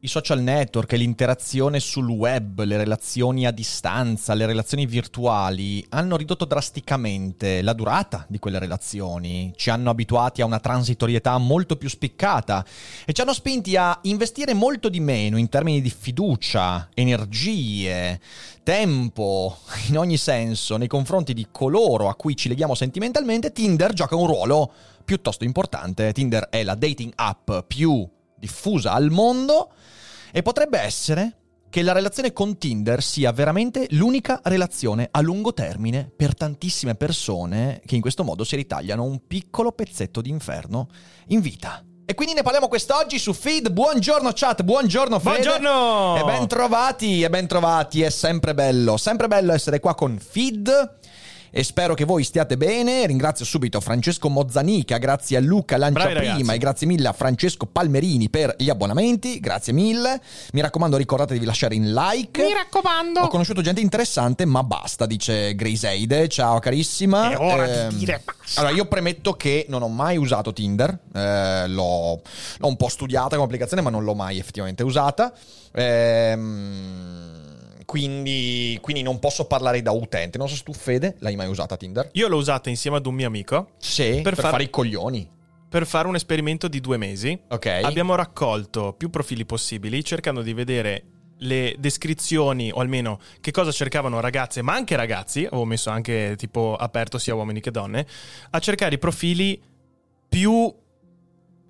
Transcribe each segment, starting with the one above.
i social network e l'interazione sul web, le relazioni a distanza, le relazioni virtuali hanno ridotto drasticamente la durata di quelle relazioni, ci hanno abituati a una transitorietà molto più spiccata e ci hanno spinti a investire molto di meno in termini di fiducia, energie, tempo, in ogni senso, nei confronti di coloro a cui ci leghiamo sentimentalmente, Tinder gioca un ruolo piuttosto importante. Tinder è la dating app più diffusa al mondo e potrebbe essere che la relazione con Tinder sia veramente l'unica relazione a lungo termine per tantissime persone che in questo modo si ritagliano un piccolo pezzetto di inferno in vita. E quindi ne parliamo quest'oggi su Feed. Buongiorno chat, buongiorno Fede. Buongiorno! E ben trovati, e ben trovati, è sempre bello, sempre bello essere qua con Feed e spero che voi stiate bene. Ringrazio subito Francesco Mozzanica, grazie a Luca Lanciaprima e grazie mille a Francesco Palmerini per gli abbonamenti, grazie mille. Mi raccomando ricordatevi di lasciare in like. Mi raccomando. Ho conosciuto gente interessante, ma basta, dice Graceide. Ciao carissima. È ora eh, di dire basta. Allora, io premetto che non ho mai usato Tinder, eh, l'ho, l'ho, un po' studiata come applicazione, ma non l'ho mai effettivamente usata. Ehm quindi, quindi, non posso parlare da utente. Non so se tu, Fede, l'hai mai usata Tinder? Io l'ho usata insieme ad un mio amico. Sì, per, per far... fare i coglioni. Per fare un esperimento di due mesi. Ok. Abbiamo raccolto più profili possibili cercando di vedere le descrizioni, o almeno che cosa cercavano ragazze, ma anche ragazzi, avevo messo anche tipo aperto sia uomini che donne, a cercare i profili più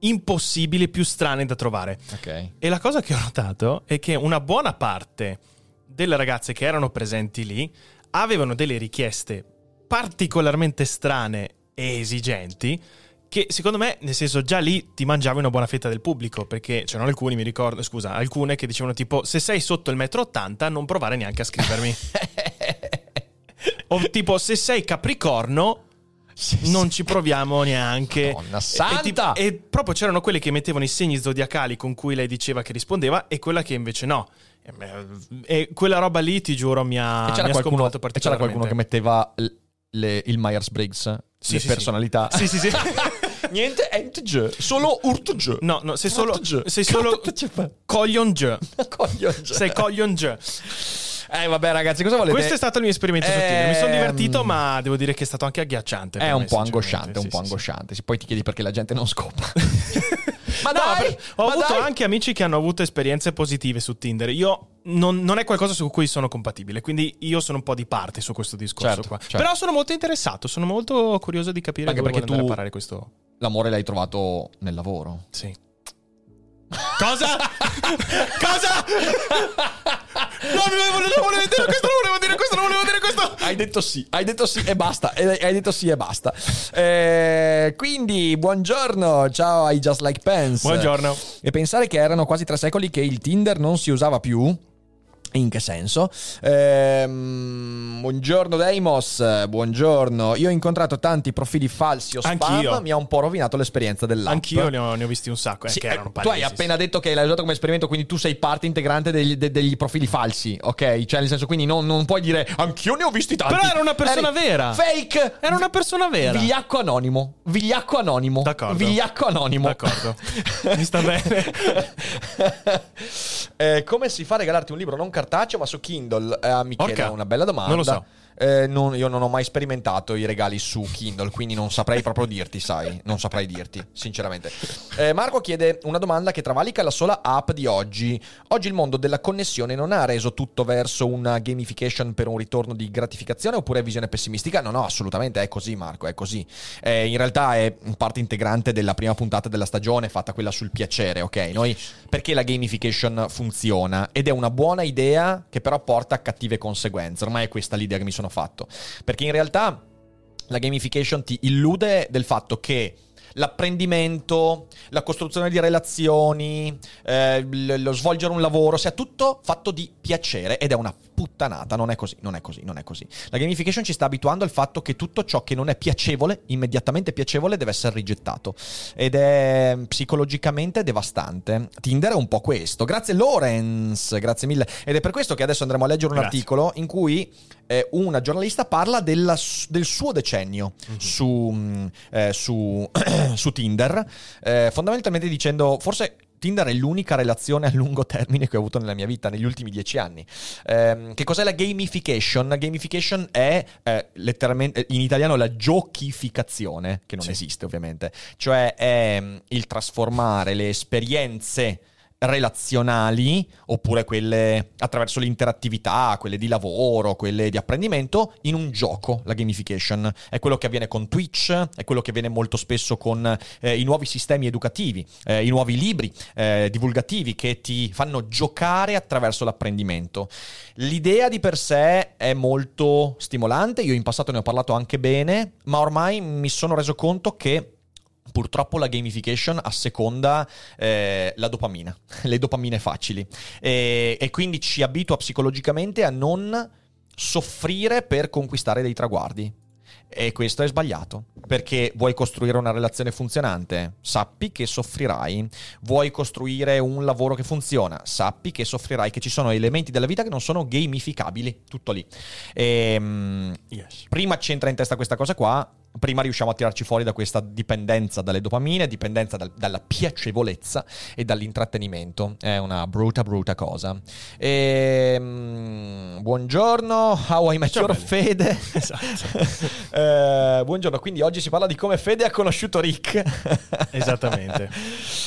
impossibili, più strani da trovare. Ok. E la cosa che ho notato è che una buona parte delle ragazze che erano presenti lì avevano delle richieste particolarmente strane e esigenti che secondo me, nel senso, già lì ti mangiavi una buona fetta del pubblico, perché c'erano alcuni, mi ricordo, scusa, alcune che dicevano tipo, se sei sotto il metro 80 non provare neanche a scrivermi. o tipo, se sei capricorno... Sì, non ci proviamo neanche. Madonna santa! E, e, e, proprio c'erano quelli che mettevano i segni zodiacali con cui lei diceva che rispondeva e quella che invece no. E quella roba lì, ti giuro, mi ha, c'era mi ha qualcuno, E c'era qualcuno che metteva le, il Myers-Briggs, sì, le sì, personalità. Sì, sì, sì. Niente ent solo urt No, no, sei solo sei solo coglion G. Sei coglion G. Eh, vabbè, ragazzi, cosa volete? Questo è stato il mio esperimento eh... Tinder. Mi sono divertito, ma devo dire che è stato anche agghiacciante. È un po' angosciante, un po' angosciante. Poi ti chiedi perché la gente non scopra. ma no, dai, ho ma avuto dai. anche amici che hanno avuto esperienze positive su Tinder. Io non, non, è qualcosa su cui sono compatibile, quindi io sono un po' di parte su questo discorso certo, qua. Certo. Però sono molto interessato, sono molto curioso di capire anche perché tu a parare questo. L'amore l'hai trovato nel lavoro. Sì. Cosa? Cosa? No, non volevo dire questo, non volevo dire questo, non volevo dire questo. Hai detto sì, hai detto sì e basta. Hai detto sì e basta. Eh, quindi, buongiorno, ciao ai Just Like Pants. Buongiorno. E pensare che erano quasi tre secoli che il Tinder non si usava più in che senso? Ehm, buongiorno Deimos, buongiorno. Io ho incontrato tanti profili falsi o spam, Anch'io. mi ha un po' rovinato l'esperienza dell'app. Anch'io ne ho, ne ho visti un sacco. Eh, sì, eh, tu hai appena detto che l'hai usato come esperimento, quindi tu sei parte integrante degli, de, degli profili falsi, ok? Cioè nel senso, quindi non, non, puoi dire anch'io ne ho visti tanti. Però era una persona Eri vera. Fake. Era una persona vera. Vigliacco anonimo. Vigliacco anonimo. D'accordo. Vigliacco anonimo. D'accordo. mi sta bene. eh, come si fa a regalarti un libro non cartaceo ma su Kindle? eh, Michele, Orca. una bella domanda. Non lo so. Eh, non, io non ho mai sperimentato i regali su Kindle, quindi non saprei proprio dirti, sai, non saprei dirti, sinceramente. Eh, Marco chiede una domanda che travalica la sola app di oggi. Oggi il mondo della connessione non ha reso tutto verso una gamification per un ritorno di gratificazione oppure visione pessimistica? No, no, assolutamente è così Marco, è così. Eh, in realtà è parte integrante della prima puntata della stagione, fatta quella sul piacere, ok? Noi, perché la gamification funziona? Ed è una buona idea che però porta a cattive conseguenze. Ormai è questa l'idea che mi sono fatto. Perché in realtà la gamification ti illude del fatto che l'apprendimento, la costruzione di relazioni, eh, lo svolgere un lavoro, sia tutto fatto di piacere ed è una puttanata, non è così, non è così, non è così. La gamification ci sta abituando al fatto che tutto ciò che non è piacevole, immediatamente piacevole, deve essere rigettato. Ed è psicologicamente devastante. Tinder è un po' questo. Grazie Lorenz, grazie mille. Ed è per questo che adesso andremo a leggere un Grazie. articolo in cui eh, una giornalista parla della- del suo decennio Mhm. su, mm, eh, su, su Tinder, eh, fondamentalmente dicendo forse Tinder è l'unica relazione a lungo termine che ho avuto nella mia vita negli ultimi dieci anni. Ehm, che cos'è la gamification? La gamification è eh, letteralmente in italiano la giochificazione, che non Sì. esiste ovviamente, cioè è mm, il trasformare le esperienze relazionali oppure quelle attraverso l'interattività, quelle di lavoro, quelle di apprendimento in un gioco, la gamification. È quello che avviene con Twitch, è quello che avviene molto spesso con eh, i nuovi sistemi educativi, eh, i nuovi libri eh, divulgativi che ti fanno giocare attraverso l'apprendimento. L'idea di per sé è molto stimolante, io in passato ne ho parlato anche bene, ma ormai mi sono reso conto che Purtroppo la gamification asseconda eh, la dopamina, le dopamine facili e, e quindi ci abitua psicologicamente a non soffrire per conquistare dei traguardi. E questo è sbagliato, perché vuoi costruire una relazione funzionante, sappi che soffrirai. Vuoi costruire un lavoro che funziona, sappi che soffrirai, che ci sono elementi della vita che non sono gamificabili, tutto lì. Ehm, Yes. prima ci entra in testa questa cosa qua, prima riusciamo a tirarci fuori da questa dipendenza dalle dopamine, dipendenza dal- dalla piacevolezza e dall'intrattenimento. È una brutta, brutta cosa. Ehm, buongiorno, how I met your. Fede. Esatto. Eh, buongiorno, quindi oggi si parla di come Fede ha conosciuto Rick. Esattamente.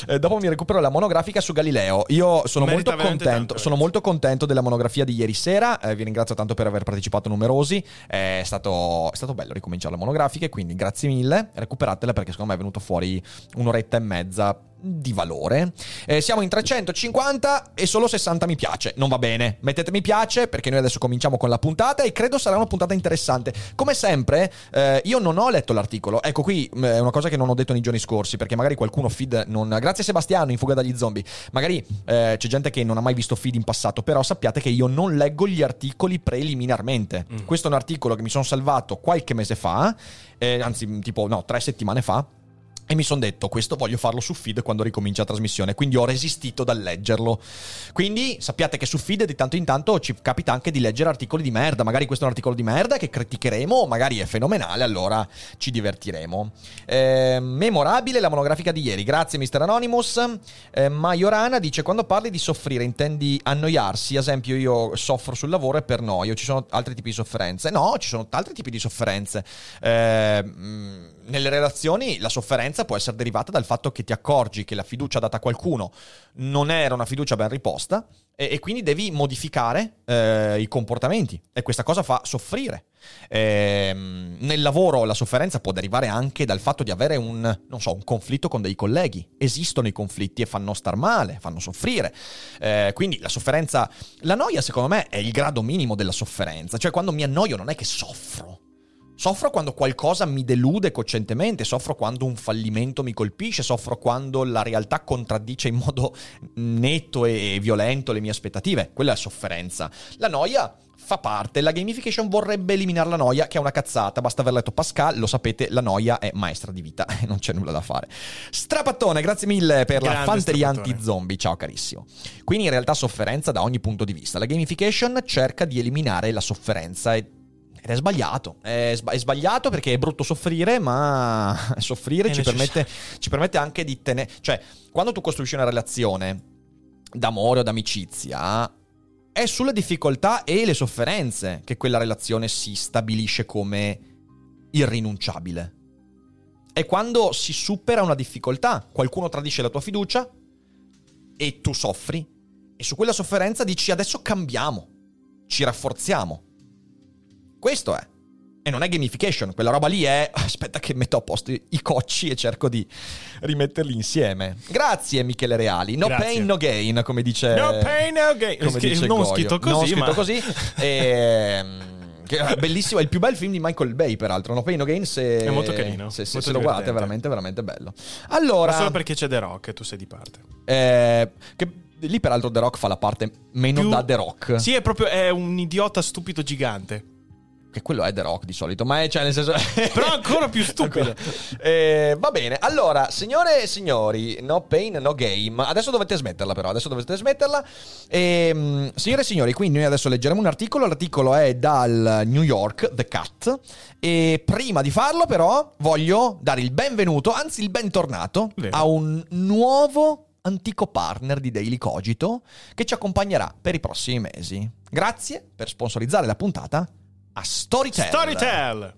Eh, dopo mi recupero la monografica su Galileo. Io sono Merita molto contento. tanto, sono molto contento della monografia di ieri sera. Eh, vi ringrazio tanto per aver partecipato numerosi. È stato, è stato bello ricominciare la monografica. Quindi grazie mille. Recuperatela perché secondo me è venuto fuori un'oretta e mezza di valore. Eh, siamo in 350 e solo 60 mi piace. Non va bene. Mettete mi piace perché noi adesso cominciamo con la puntata e credo sarà una puntata interessante. Come sempre, eh, io non ho letto l'articolo. Ecco, qui mh, è una cosa che non ho detto nei giorni scorsi perché magari qualcuno feed non. Grazie Sebastiano in fuga dagli zombie. Magari eh, c'è gente che non ha mai visto feed in passato, però sappiate che io non leggo gli articoli preliminarmente. Mm. Questo è un articolo che mi sono salvato qualche mese fa, eh, anzi, tipo, no, tre settimane fa. E mi sono detto, questo voglio farlo su feed quando ricomincia la trasmissione, quindi ho resistito dal leggerlo. Quindi sappiate che su feed di tanto in tanto ci capita anche di leggere articoli di merda, magari questo è un articolo di merda che criticheremo, magari è fenomenale, allora ci divertiremo. Eh, memorabile la monografica di ieri, grazie Mr. Anonymous. Eh, Majorana dice, quando parli di soffrire intendi annoiarsi, ad esempio io soffro sul lavoro e per noio, ci sono altri tipi di sofferenze? No, ci sono altri tipi di sofferenze. Eh, nelle relazioni la sofferenza può essere derivata dal fatto che ti accorgi che la fiducia data a qualcuno non era una fiducia ben riposta e, e quindi devi modificare eh, i comportamenti e questa cosa fa soffrire. Ehm, nel lavoro la sofferenza può derivare anche dal fatto di avere un, so, un conflitto con dei colleghi. Esistono i conflitti e fanno star male, fanno soffrire. Eh, quindi la sofferenza, la noia secondo me è il grado minimo della sofferenza, cioè quando mi annoio non è che soffro. Soffro quando qualcosa mi delude coscientemente, soffro quando un fallimento mi colpisce, soffro quando la realtà contraddice in modo netto e violento le mie aspettative. Quella è sofferenza. La noia fa parte, la gamification vorrebbe eliminare la noia, che è una cazzata, basta aver letto Pascal, lo sapete, la noia è maestra di vita e non c'è nulla da fare. Strapattone, grazie mille per la Grande fanteria Strapattone. anti-zombie, ciao carissimo. Quindi in realtà sofferenza da ogni punto di vista. La gamification cerca di eliminare la sofferenza e ed è sbagliato, è, sba- è sbagliato perché è brutto soffrire, ma soffrire ci permette, ci permette anche di tenere... Cioè, quando tu costruisci una relazione d'amore o d'amicizia, è sulle difficoltà e le sofferenze che quella relazione si stabilisce come irrinunciabile. È quando si supera una difficoltà, qualcuno tradisce la tua fiducia e tu soffri e su quella sofferenza dici adesso cambiamo, ci rafforziamo. Questo è. E non è gamification, quella roba lì è. Aspetta, che metto a posto i cocci e cerco di rimetterli insieme. Grazie, Michele Reali. No Grazie. pain, no gain, come dice. No pain, no gain. come Scri- dice non Goyo. scritto così, Non scritto ma- così. Ehm, è bellissimo, è il più bel film di Michael Bay, peraltro. No pain, no gain. Se, È molto carino, Se, se- molto se lo guardate, è veramente, veramente bello. Allora. Ma solo perché c'è The Rock e tu sei di parte. Eh, che Lì peraltro The Rock fa la parte meno Più- da The Rock. Sì, è proprio è un idiota stupido gigante. Che quello è The Rock di solito, ma è cioè nel senso... Però ancora più stupido. Eh, va bene, allora, signore e signori, no pain, no game. Adesso dovete smetterla, però. Adesso dovete smetterla. Ehm, signore e signori, quindi noi adesso leggeremo un articolo. L'articolo è dal New York, The Cut. E prima di farlo, però, voglio dare il benvenuto, anzi il bentornato, Vero. a un nuovo antico partner di Daily Cogito che ci accompagnerà per i prossimi mesi. Grazie per sponsorizzare la puntata a Storytel. Storytell.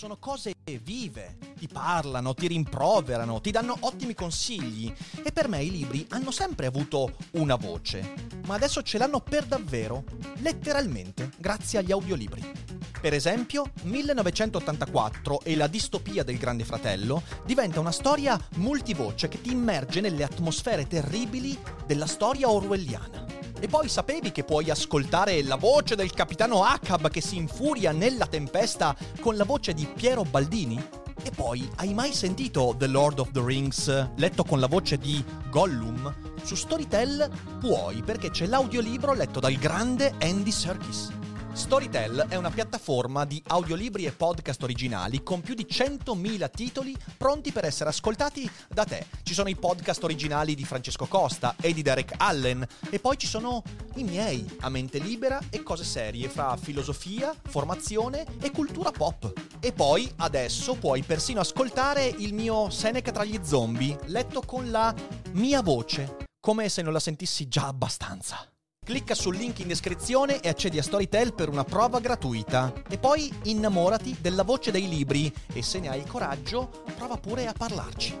Sono cose vive, ti parlano, ti rimproverano, ti danno ottimi consigli e per me i libri hanno sempre avuto una voce, ma adesso ce l'hanno per davvero, letteralmente, grazie agli audiolibri. Per esempio, 1984 e la distopia del Grande Fratello diventa una storia multivoce che ti immerge nelle atmosfere terribili della storia orwelliana. E poi sapevi che puoi ascoltare la voce del capitano Ahab che si infuria nella tempesta con la voce di Piero Baldini? E poi, hai mai sentito The Lord of the Rings letto con la voce di Gollum? Su Storytel puoi perché c'è l'audiolibro letto dal grande Andy Serkis. Storytel è una piattaforma di audiolibri e podcast originali con più di 100.000 titoli pronti per essere ascoltati da te. Ci sono i podcast originali di Francesco Costa e di Derek Allen e poi ci sono i miei a mente libera e cose serie fra filosofia, formazione e cultura pop. E poi adesso puoi persino ascoltare il mio Seneca tra gli zombie letto con la mia voce, come se non la sentissi già abbastanza. Clicca sul link in descrizione e accedi a Storytel per una prova gratuita. E poi innamorati della voce dei libri e se ne hai coraggio, prova pure a parlarci.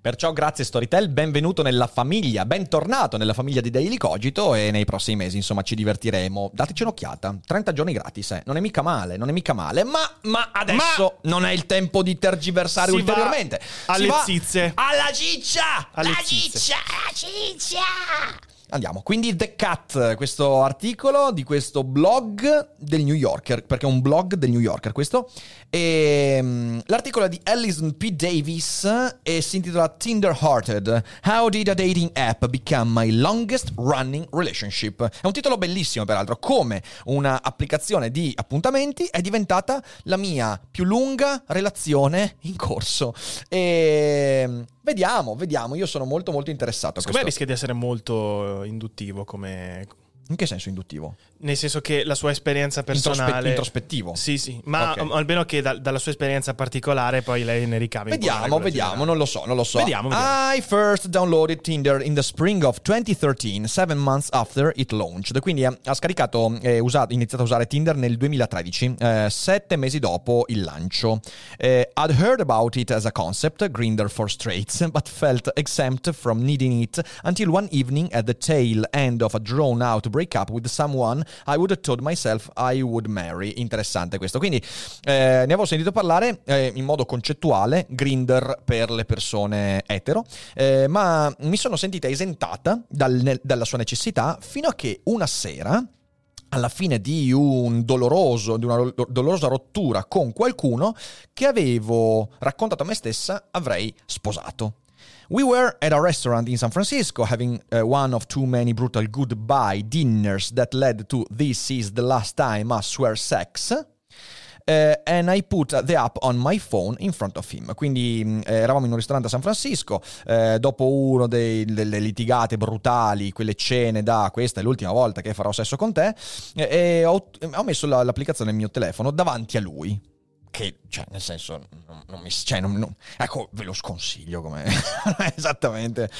Perciò grazie Storytel, benvenuto nella famiglia, bentornato nella famiglia di Daily Cogito e nei prossimi mesi insomma ci divertiremo. Dateci un'occhiata, 30 giorni gratis, eh. non è mica male, non è mica male, ma, ma adesso non è il tempo di tergiversare ulteriormente. alle Si zizze. Alla ciccia! Alle la ciccia! La ciccia! Andiamo, quindi The Cat, questo articolo di questo blog del New Yorker, perché è un blog del New Yorker questo, e mm, l'articolo è di Alison P. Davis e si intitola Tinder Hearted, How did a dating app become my longest running relationship? È un titolo bellissimo peraltro, come una applicazione di appuntamenti è diventata la mia più lunga relazione in corso. E mm, vediamo, vediamo, io sono molto molto interessato a Secondo me rischia di essere molto induttivo come... In che senso induttivo? Nel senso che la sua esperienza Introspe- personale... introspettivo. Sì, sì, ma Ok. almeno che da- dalla sua esperienza particolare poi lei ne ricavi Vediamo, vediamo, non lo so, non lo so. Vediamo, vediamo. I first downloaded Tinder in the spring of 2013, seven months after it launched. Quindi eh, ha scaricato e usato, iniziato a usare Tinder nel 2013, eh, sette mesi dopo il lancio. Eh, I'd heard about it as a concept, Grindr for straights, but felt exempt from needing it until one evening at the tail end of a drawn out breakup with someone I would have told myself I would marry. Interessante questo. Quindi eh, ne avevo sentito parlare eh, in modo concettuale, Grinder per le persone etero, eh, ma mi sono sentita esentata dal- ne- dalla sua necessità fino a che una sera alla fine di un doloroso, di una ro- dolorosa rottura con qualcuno che avevo raccontato a me stessa avrei sposato. We were at a restaurant in San Francisco having uh, one of too many brutal goodbye dinners that led to This is the last time I swear sex. Uh, and I put the app on my phone in front of him. Quindi eh, eravamo in un ristorante a San Francisco, eh, dopo dei- delle litigate brutali, quelle cene da questa è l'ultima volta che farò sesso con te, eh, e ho, ho messo la- l'applicazione nel mio telefono davanti a lui. Che, cioè, nel senso, non, non mi. Cioè, non- non- ecco, ve lo sconsiglio come. non è esattamente.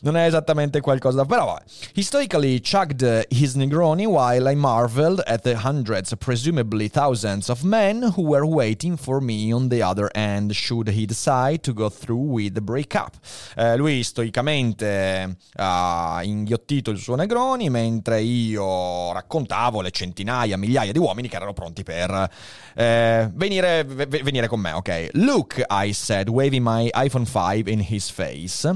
Non è esattamente qualcosa da. Però, vabbè. He stoically chugged his Negroni while I marveled at the hundreds, presumably thousands of men who were waiting for me on the other end, should he decide to go through with the breakup. Eh, lui stoicamente ha inghiottito il suo Negroni mentre io raccontavo le centinaia, migliaia di uomini che erano pronti per eh, venire, ve- venire con me, ok? Look, I said, waving my iPhone 5 in his face.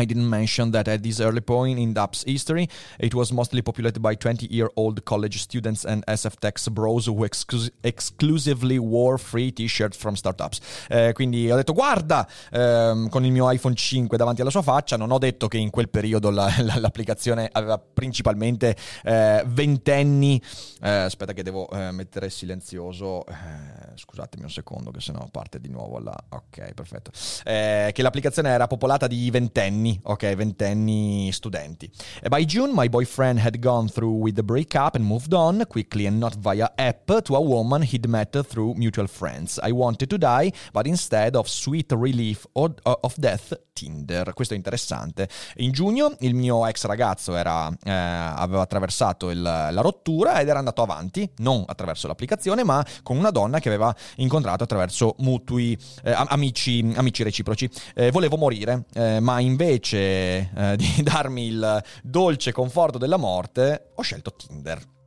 I didn't mention that at this early point in DApp's history, it was mostly populated by 20 year old college students and SF Tech's bros who exclus- exclusively wore free t-shirt from startups. Eh, quindi ho detto guarda ehm, con il mio iPhone 5 davanti alla sua faccia, non ho detto che in quel periodo la, la, l'applicazione aveva principalmente eh, ventenni. Eh, aspetta che devo eh, mettere silenzioso, eh, scusatemi un secondo che sennò parte di nuovo la... Ok, perfetto. Eh, che l'applicazione era popolata di ventenni ventenni, ok, ventenni studenti. By June, my boyfriend had gone through with the breakup and moved on quickly and not via app to a woman he'd met through mutual friends. I wanted to die, but instead of sweet relief of death, Tinder. Questo è interessante. In giugno il mio ex ragazzo era, eh, aveva attraversato il, la rottura ed era andato avanti, non attraverso l'applicazione, ma con una donna che aveva incontrato attraverso mutui, eh, amici, amici, reciproci. Eh, volevo morire, eh, ma invece eh, di darmi il dolce conforto della morte, ho scelto Tinder.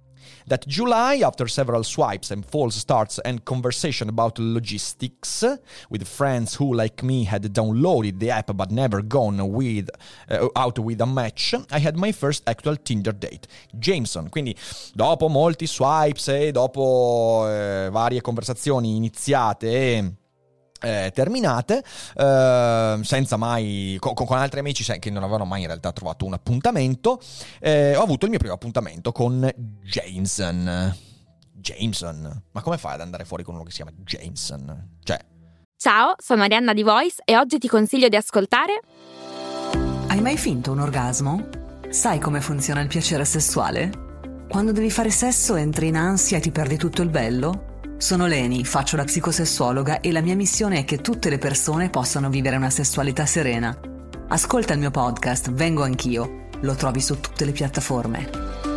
That July, after several swipes and false starts and conversation about logistics with friends who, like me, had downloaded the app but never gone with, uh, out with a match, I had my first actual Tinder date. Jameson. Quindi, dopo molti swipes e dopo eh, varie conversazioni iniziate e eh, terminate, eh, senza mai, con, con, altri amici che non avevano mai in realtà trovato un appuntamento, eh, ho avuto il mio primo appuntamento con Jameson. Jameson, ma come fai ad andare fuori con uno che si chiama Jameson? Cioè. Ciao, sono Arianna di Voice e oggi ti consiglio di ascoltare. Hai mai finto un orgasmo? Sai come funziona il piacere sessuale? Quando devi fare sesso entri in ansia e ti perdi tutto il bello? Sono Leni, faccio la psicosessuologa e la mia missione è che tutte le persone possano vivere una sessualità serena. Ascolta il mio podcast, Vengo anch'io. Lo trovi su tutte le piattaforme.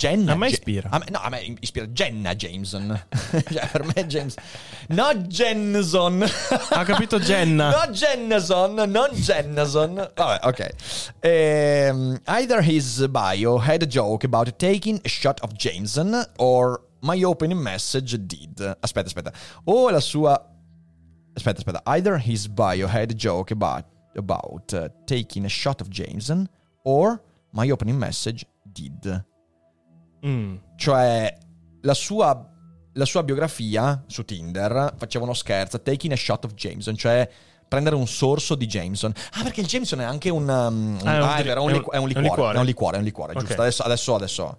Jenna. A me ispira. A me, no, a me ispira Jenna Jameson. cioè, per me James... No Jenson. Ha capito Jenna. no Jennason, non Jennason. Vabbè, ok. Um, either his bio had a joke about taking a shot of Jameson or my opening message did. Aspetta, aspetta. O la sua... Aspetta, aspetta. Either his bio had a joke about, about uh, taking a shot of Jameson or my opening message did. Mm. Cioè, la sua, la sua, biografia su Tinder faceva uno scherzo, taking a shot of Jameson, cioè prendere un sorso di Jameson. Ah, perché il Jameson è anche un... Um, ah, è, un, ah, è, vero, è, un, è, un, liquore, è un liquore. È un liquore, okay. giusto. Adesso, adesso, adesso.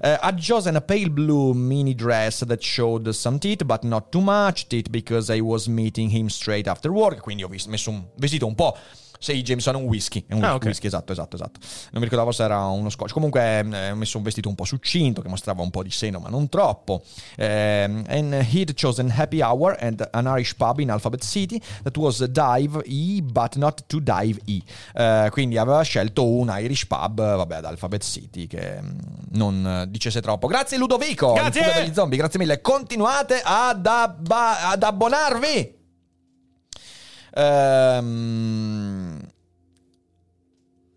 Uh, had chosen a pale blue mini dress that showed some teeth, but not too much teeth because I was meeting him straight after work. Quindi ho messo un vestito un po' Sei Jameson è un whisky. È un ah, okay. whisky, esatto, esatto, esatto. Non mi ricordavo se era uno scotch. Comunque eh, ho messo un vestito un po' succinto che mostrava un po' di seno, ma non troppo. Um, and he'd chosen Happy Hour and an Irish pub in Alphabet City that was Dive E, but not to Dive E. Uh, quindi aveva scelto un Irish pub, vabbè, ad Alphabet City, che mm, non dicesse troppo. Grazie Ludovico! Grazie! degli zombie, grazie mille. Continuate ad, abba- ad abbonarvi! Um,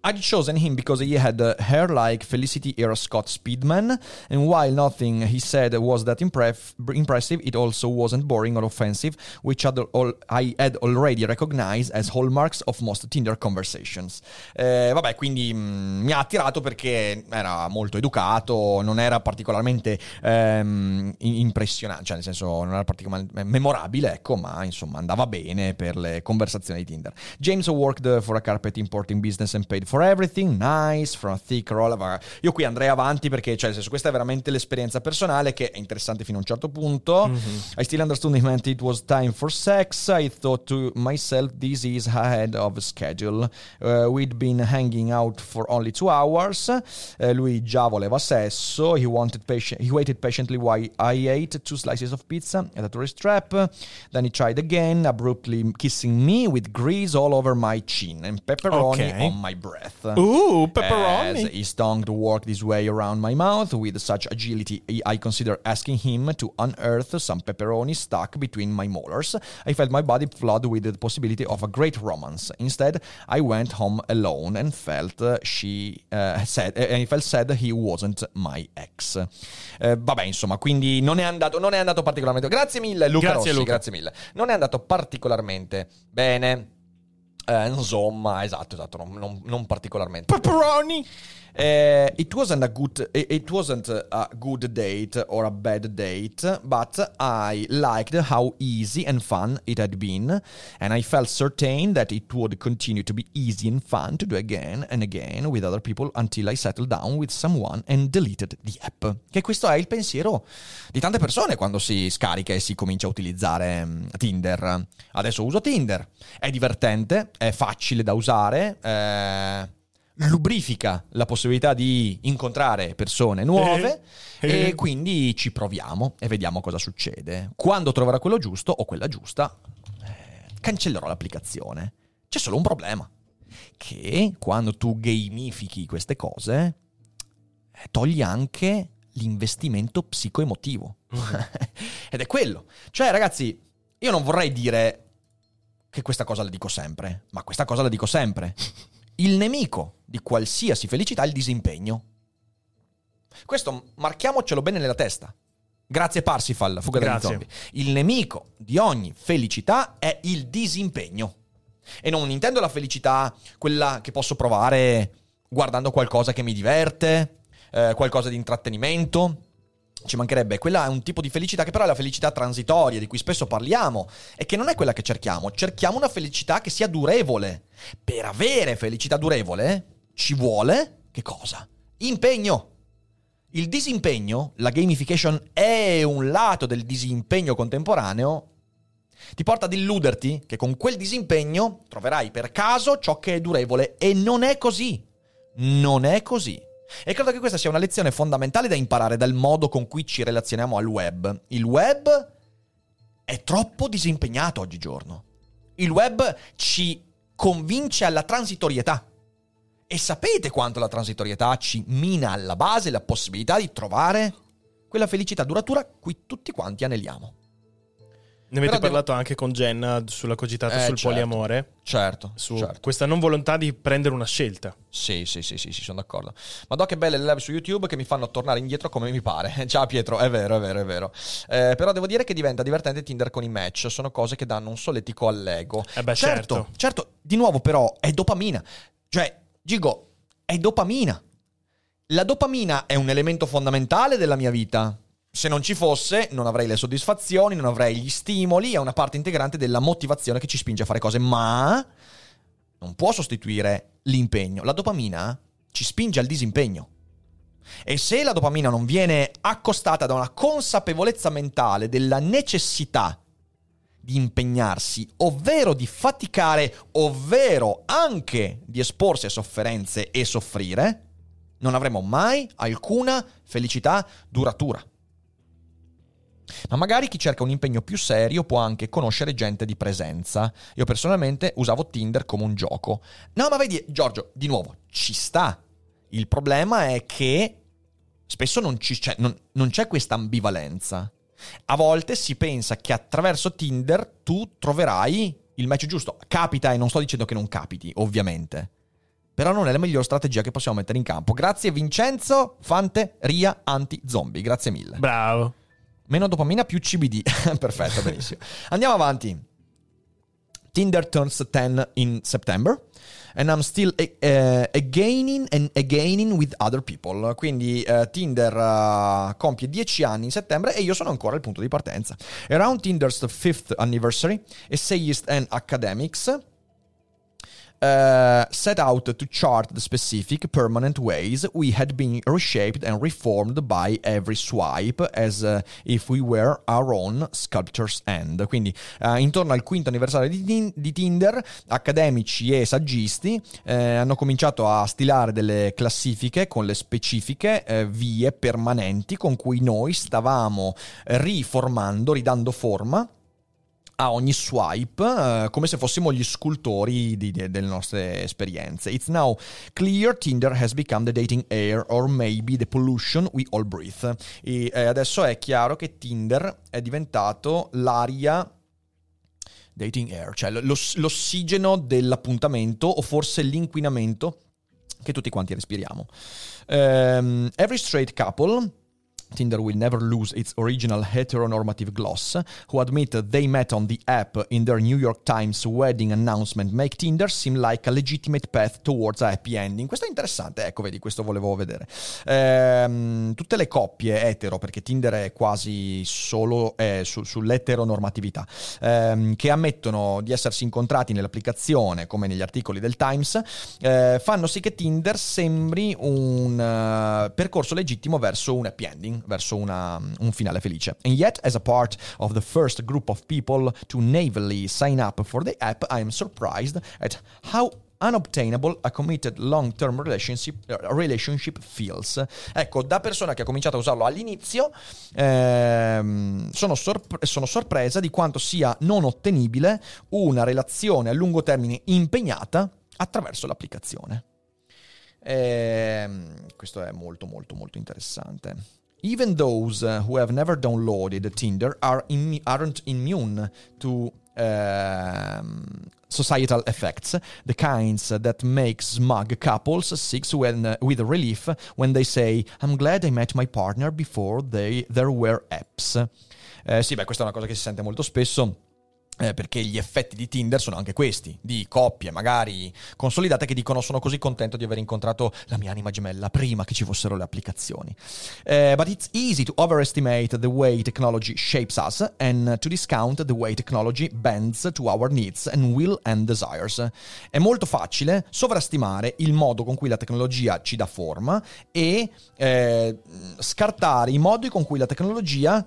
I'd chosen him because he had hair like Felicity era Scott Speedman, and while nothing he said was that impref- impressive, it also wasn't boring or offensive, which had all, I had already recognized as hallmarks of most Tinder conversations. Eh, vabbè, quindi mh, mm, mi ha attirato perché era molto educato, non era particolarmente ehm, impressionante, cioè nel senso non era particolarmente memorabile, ecco, ma insomma andava bene per le conversazioni di Tinder. James worked for a carpet importing business and paid for everything, nice, from thick roll. Io qui andrei avanti perché, cioè, senso, questa è veramente l'esperienza personale che è interessante fino a un certo punto. Mm-hmm. I still understood him and it was time for sex. I thought to myself, this is ahead of schedule. Uh, we'd been hanging out for only two hours. Uh, lui già voleva sesso. He, wanted patient- he waited patiently while I ate two slices of pizza at a tourist trap. Then he tried again, abruptly kissing me with grease all over my chin and pepperoni okay. on my breast. Breath. Ooh, As pepperoni. his tongue worked his way around my mouth with such agility, I considered asking him to unearth some pepperoni stuck between my molars. I felt my body flood with the possibility of a great romance. Instead, I went home alone and felt uh, she uh, said, uh, I felt sad he wasn't my ex. Eh, vabbè, insomma, quindi non è andato, non è andato particolarmente. Grazie mille, Luca Grazie, Rossi, Luca. grazie mille. Non è andato particolarmente bene. Eh, insomma, esatto, esatto, non- non- non particolarmente. Pepperoni. Uh, it wasn't a good it it wasn't a good date or a bad date but i liked how easy and fun it had been and i felt certain that it would continue to be easy and fun to do again and again with other people until i settled down with someone and deleted the app che questo è il pensiero di tante persone quando si scarica e si comincia a utilizzare mm, Tinder adesso uso Tinder è divertente è facile da usare eh, lubrifica la possibilità di incontrare persone nuove Eh, e eh. quindi ci proviamo e vediamo cosa succede. Quando troverò quello giusto o quella giusta, eh, cancellerò l'applicazione. C'è solo un problema, che quando tu gamifichi queste cose, togli anche l'investimento psicoemotivo. Ed è quello. Cioè, ragazzi, io non vorrei dire che questa cosa la dico sempre, ma questa cosa la dico sempre. Il nemico di qualsiasi felicità è il disimpegno. Questo marchiamocelo bene nella testa. Grazie Parsifal, fuga dagli zombie. Il nemico di ogni felicità è il disimpegno. E non intendo la felicità, quella che posso provare guardando qualcosa che mi diverte, eh, qualcosa di intrattenimento. Ci mancherebbe, quella è un tipo di felicità che però è la felicità transitoria di cui spesso parliamo e che non è quella che cerchiamo. Cerchiamo una felicità che sia durevole. Per avere felicità durevole ci vuole che cosa? Impegno. Il disimpegno, la gamification è un lato del disimpegno contemporaneo, ti porta ad illuderti che con quel disimpegno troverai per caso ciò che è durevole e non è così. Non è così. E credo che questa sia una lezione fondamentale da imparare dal modo con cui ci relazioniamo al web. Il web è troppo disimpegnato oggigiorno. Il web ci convince alla transitorietà. E sapete quanto la transitorietà ci mina alla base la possibilità di trovare quella felicità duratura cui tutti quanti aneliamo. Ne avete Però devo- parlato anche con Jenna sulla cogitata Eh, sul certo. poliamore, Certo, su certo. questa non volontà di prendere una scelta. Sì, sì, sì, sì, sì, sono d'accordo. Ma do che belle le live su YouTube che mi fanno tornare indietro come mi pare. Ciao Pietro, è vero, è vero, è vero. Eh, però devo dire che diventa divertente Tinder con i match. Sono cose che danno un solletico all'ego. Eh beh, certo, certo. certo, di nuovo però è dopamina. Cioè, Gigo, è dopamina. La dopamina è un elemento fondamentale della mia vita. Se non ci fosse, non avrei le soddisfazioni, non avrei gli stimoli, è una parte integrante della motivazione che ci spinge a fare cose, ma non può sostituire l'impegno. La dopamina ci spinge al disimpegno. E se la dopamina non viene accostata da una consapevolezza mentale della necessità di impegnarsi, ovvero di faticare, ovvero anche di esporsi a sofferenze e soffrire, non avremo mai alcuna felicità duratura. Ma magari chi cerca un impegno più serio può anche conoscere gente di presenza. Io personalmente usavo Tinder come un gioco. No, ma vedi, Giorgio, di nuovo, ci sta. Il problema è che spesso non, c'è, non- non c'è questa ambivalenza. A volte si pensa che attraverso Tinder tu troverai il match giusto. Capita e non sto dicendo che non capiti, ovviamente. Però non è la miglior strategia che possiamo mettere in campo. Grazie Vincenzo Fante Ria Anti-Zombie. Grazie mille. Bravo. Meno dopamina, più CBD. Perfetto, benissimo. Andiamo avanti. Tinder turns 10 in September. And I'm still eh, eh, gaining and gaining with other people. Quindi eh, Tinder eh, compie 10 anni in settembre e io sono ancora al punto di partenza. Around Tinder's fifth anniversary, essayists and academics uh, set out to chart the specific permanent ways we had been reshaped and reformed by every swipe as uh, if we were our own sculptor's hand. Quindi uh, intorno al quinto anniversario di, Tin- di Tinder, accademici e saggisti eh, hanno cominciato a stilare delle classifiche con le specifiche eh, vie permanenti con cui noi stavamo riformando, ridando forma a ogni swipe, uh, come se fossimo gli scultori di, di, delle nostre esperienze. It's now clear Tinder has become the dating air or maybe the pollution we all breathe. E eh, adesso è chiaro che Tinder è diventato l'aria dating air, cioè l'oss- l'ossigeno dell'appuntamento o forse l'inquinamento che tutti quanti respiriamo. Um, every straight couple Tinder will never lose its original heteronormative gloss, who admit they met on the app in their New York Times wedding announcement make Tinder seem like a legitimate path towards a happy ending. Questo è interessante, ecco, vedi, questo volevo vedere. Ehm, tutte le coppie etero, perché Tinder è quasi solo eh, su, sull'eteronormatività, ehm, che ammettono di essersi incontrati nell'applicazione, come negli articoli del Times, eh, fanno sì che Tinder sembri un uh, percorso legittimo verso un happy ending verso una, un finale felice. And yet, as a part of the first group of people to naively sign up for the app, I am surprised at how unobtainable a committed long-term relationship, uh, relationship feels. Ecco, da persona che ha cominciato a usarlo all'inizio, ehm, sono, sorpre- sono, sorpresa di quanto sia non ottenibile una relazione a lungo termine impegnata attraverso l'applicazione. Ehm, questo è molto molto molto interessante. Even those uh, who have never downloaded Tinder are Im- aren't immune to um, societal effects, the kinds that make smug couples when, uh, with relief when they say I'm glad I met my partner before they, there were apps. Eh, sì, beh, questa è una cosa che si sente molto spesso eh, perché gli effetti di Tinder sono anche questi, di coppie magari consolidate che dicono sono così contento di aver incontrato la mia anima gemella prima che ci fossero le applicazioni. Uh, but it's easy to overestimate the way technology shapes us and to discount the way technology bends to our needs and will and desires. È molto facile sovrastimare il modo con cui la tecnologia ci dà forma e eh, scartare i modi con cui la tecnologia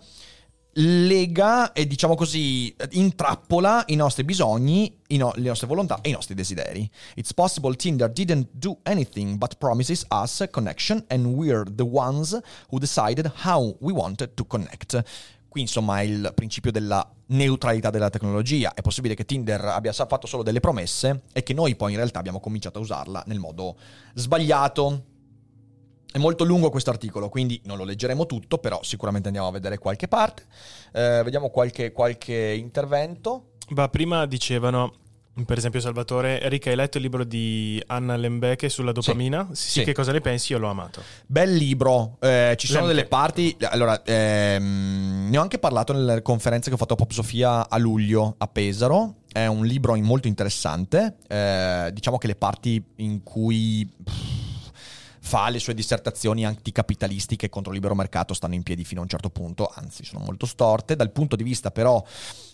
lega e diciamo così intrappola i nostri bisogni, i no- le nostre volontà e i nostri desideri. It's possible Tinder didn't do anything but promises us connection and we're the ones who decided how we wanted to connect. Qui insomma è il principio della neutralità della tecnologia. È possibile che Tinder abbia fatto solo delle promesse e che noi poi in realtà abbiamo cominciato a usarla nel modo sbagliato è molto lungo questo articolo, quindi non lo leggeremo tutto, però sicuramente andiamo a vedere qualche parte. Eh, vediamo qualche, qualche intervento. Ma prima dicevano, per esempio Salvatore, Enrica, hai letto il libro di Anna Lembeche sulla dopamina? Sì. sì, sì. Che cosa ne pensi? Io l'ho amato. Bel libro, eh, ci sono Lemke. delle parti... Allora, ehm, ne ho anche parlato nelle conferenze che ho fatto a Pop Sofia a luglio a Pesaro. È un libro molto interessante. Eh, diciamo che le parti in cui... Pff, fa le sue dissertazioni anticapitalistiche contro il libero mercato stanno in piedi fino a un certo punto, anzi sono molto storte. Dal punto di vista però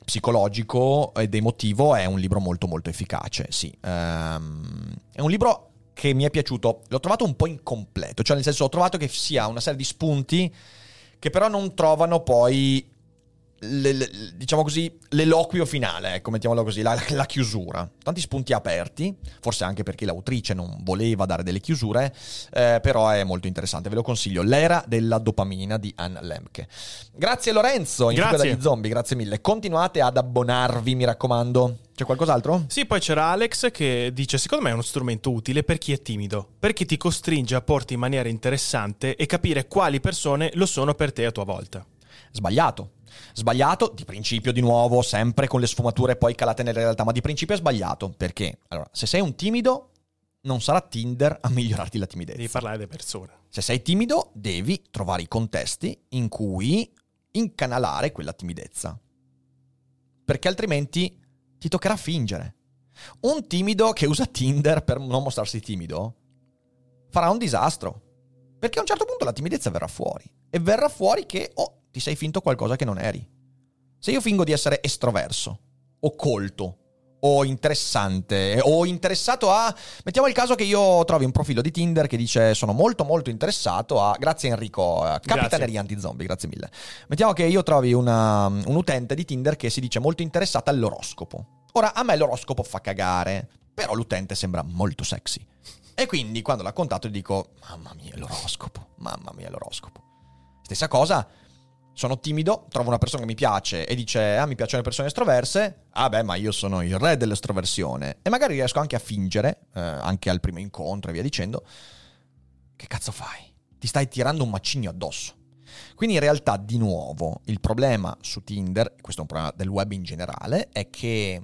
psicologico ed emotivo è un libro molto molto efficace, sì. Um, è un libro che mi è piaciuto, l'ho trovato un po' incompleto, cioè nel senso ho trovato che sia una serie di spunti che però non trovano poi le, le, diciamo così, l'eloquio finale, ecco, mettiamolo così, la, la, chiusura. Tanti spunti aperti, forse anche perché l'autrice non voleva dare delle chiusure, eh, però è molto interessante, ve lo consiglio. L'era della dopamina di Anne Lemke. Grazie Lorenzo, in grazie. dagli zombie, grazie mille. Continuate ad abbonarvi, mi raccomando. C'è qualcos'altro? Sì, poi c'era Alex che dice: Secondo me è uno strumento utile per chi è timido, perché ti costringe a porti in maniera interessante e capire quali persone lo sono per te a tua volta. Sbagliato. Sbagliato, di principio di nuovo, sempre con le sfumature poi calate nella realtà, ma di principio è sbagliato. Perché? Allora, se sei un timido, non sarà Tinder a migliorarti la timidezza. Devi parlare delle persone. Se sei timido, devi trovare i contesti in cui incanalare quella timidezza. Perché altrimenti ti toccherà fingere. Un timido che usa Tinder per non mostrarsi timido farà un disastro. Perché a un certo punto la timidezza verrà fuori. E verrà fuori che, oh, ti sei finto qualcosa che non eri. Se io fingo di essere estroverso, o colto, o interessante, o interessato a... Mettiamo il caso che io trovi un profilo di Tinder che dice sono molto molto interessato a... Grazie Enrico, Capitaneria Anti-Zombie, grazie mille. Mettiamo che io trovi una, un utente di Tinder che si dice molto interessata all'oroscopo. Ora, a me l'oroscopo fa cagare, però l'utente sembra molto sexy. E quindi quando l'ha contato dico, mamma mia l'oroscopo, mamma mia l'oroscopo. Stessa cosa Sono timido, trovo una persona che mi piace e dice ah mi piacciono le persone estroverse, ah beh ma io sono il re dell'estroversione e magari riesco anche a fingere, eh, anche al primo incontro e via dicendo, che cazzo fai? Ti stai tirando un macigno addosso. Quindi in realtà di nuovo il problema su Tinder, questo è un problema del web in generale, è che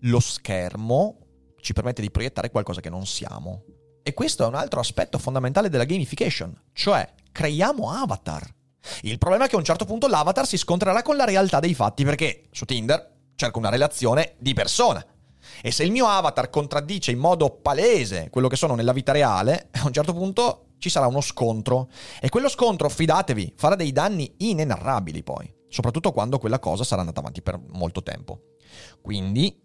lo schermo ci permette di proiettare qualcosa che non siamo. E questo è un altro aspetto fondamentale della gamification, cioè creiamo avatar. Il problema è che a un certo punto l'avatar si scontrerà con la realtà dei fatti perché su Tinder cerco una relazione di persona. E se il mio avatar contraddice in modo palese quello che sono nella vita reale, a un certo punto ci sarà uno scontro. E quello scontro, fidatevi, farà dei danni inenarrabili poi, soprattutto quando quella cosa sarà andata avanti per molto tempo. Quindi,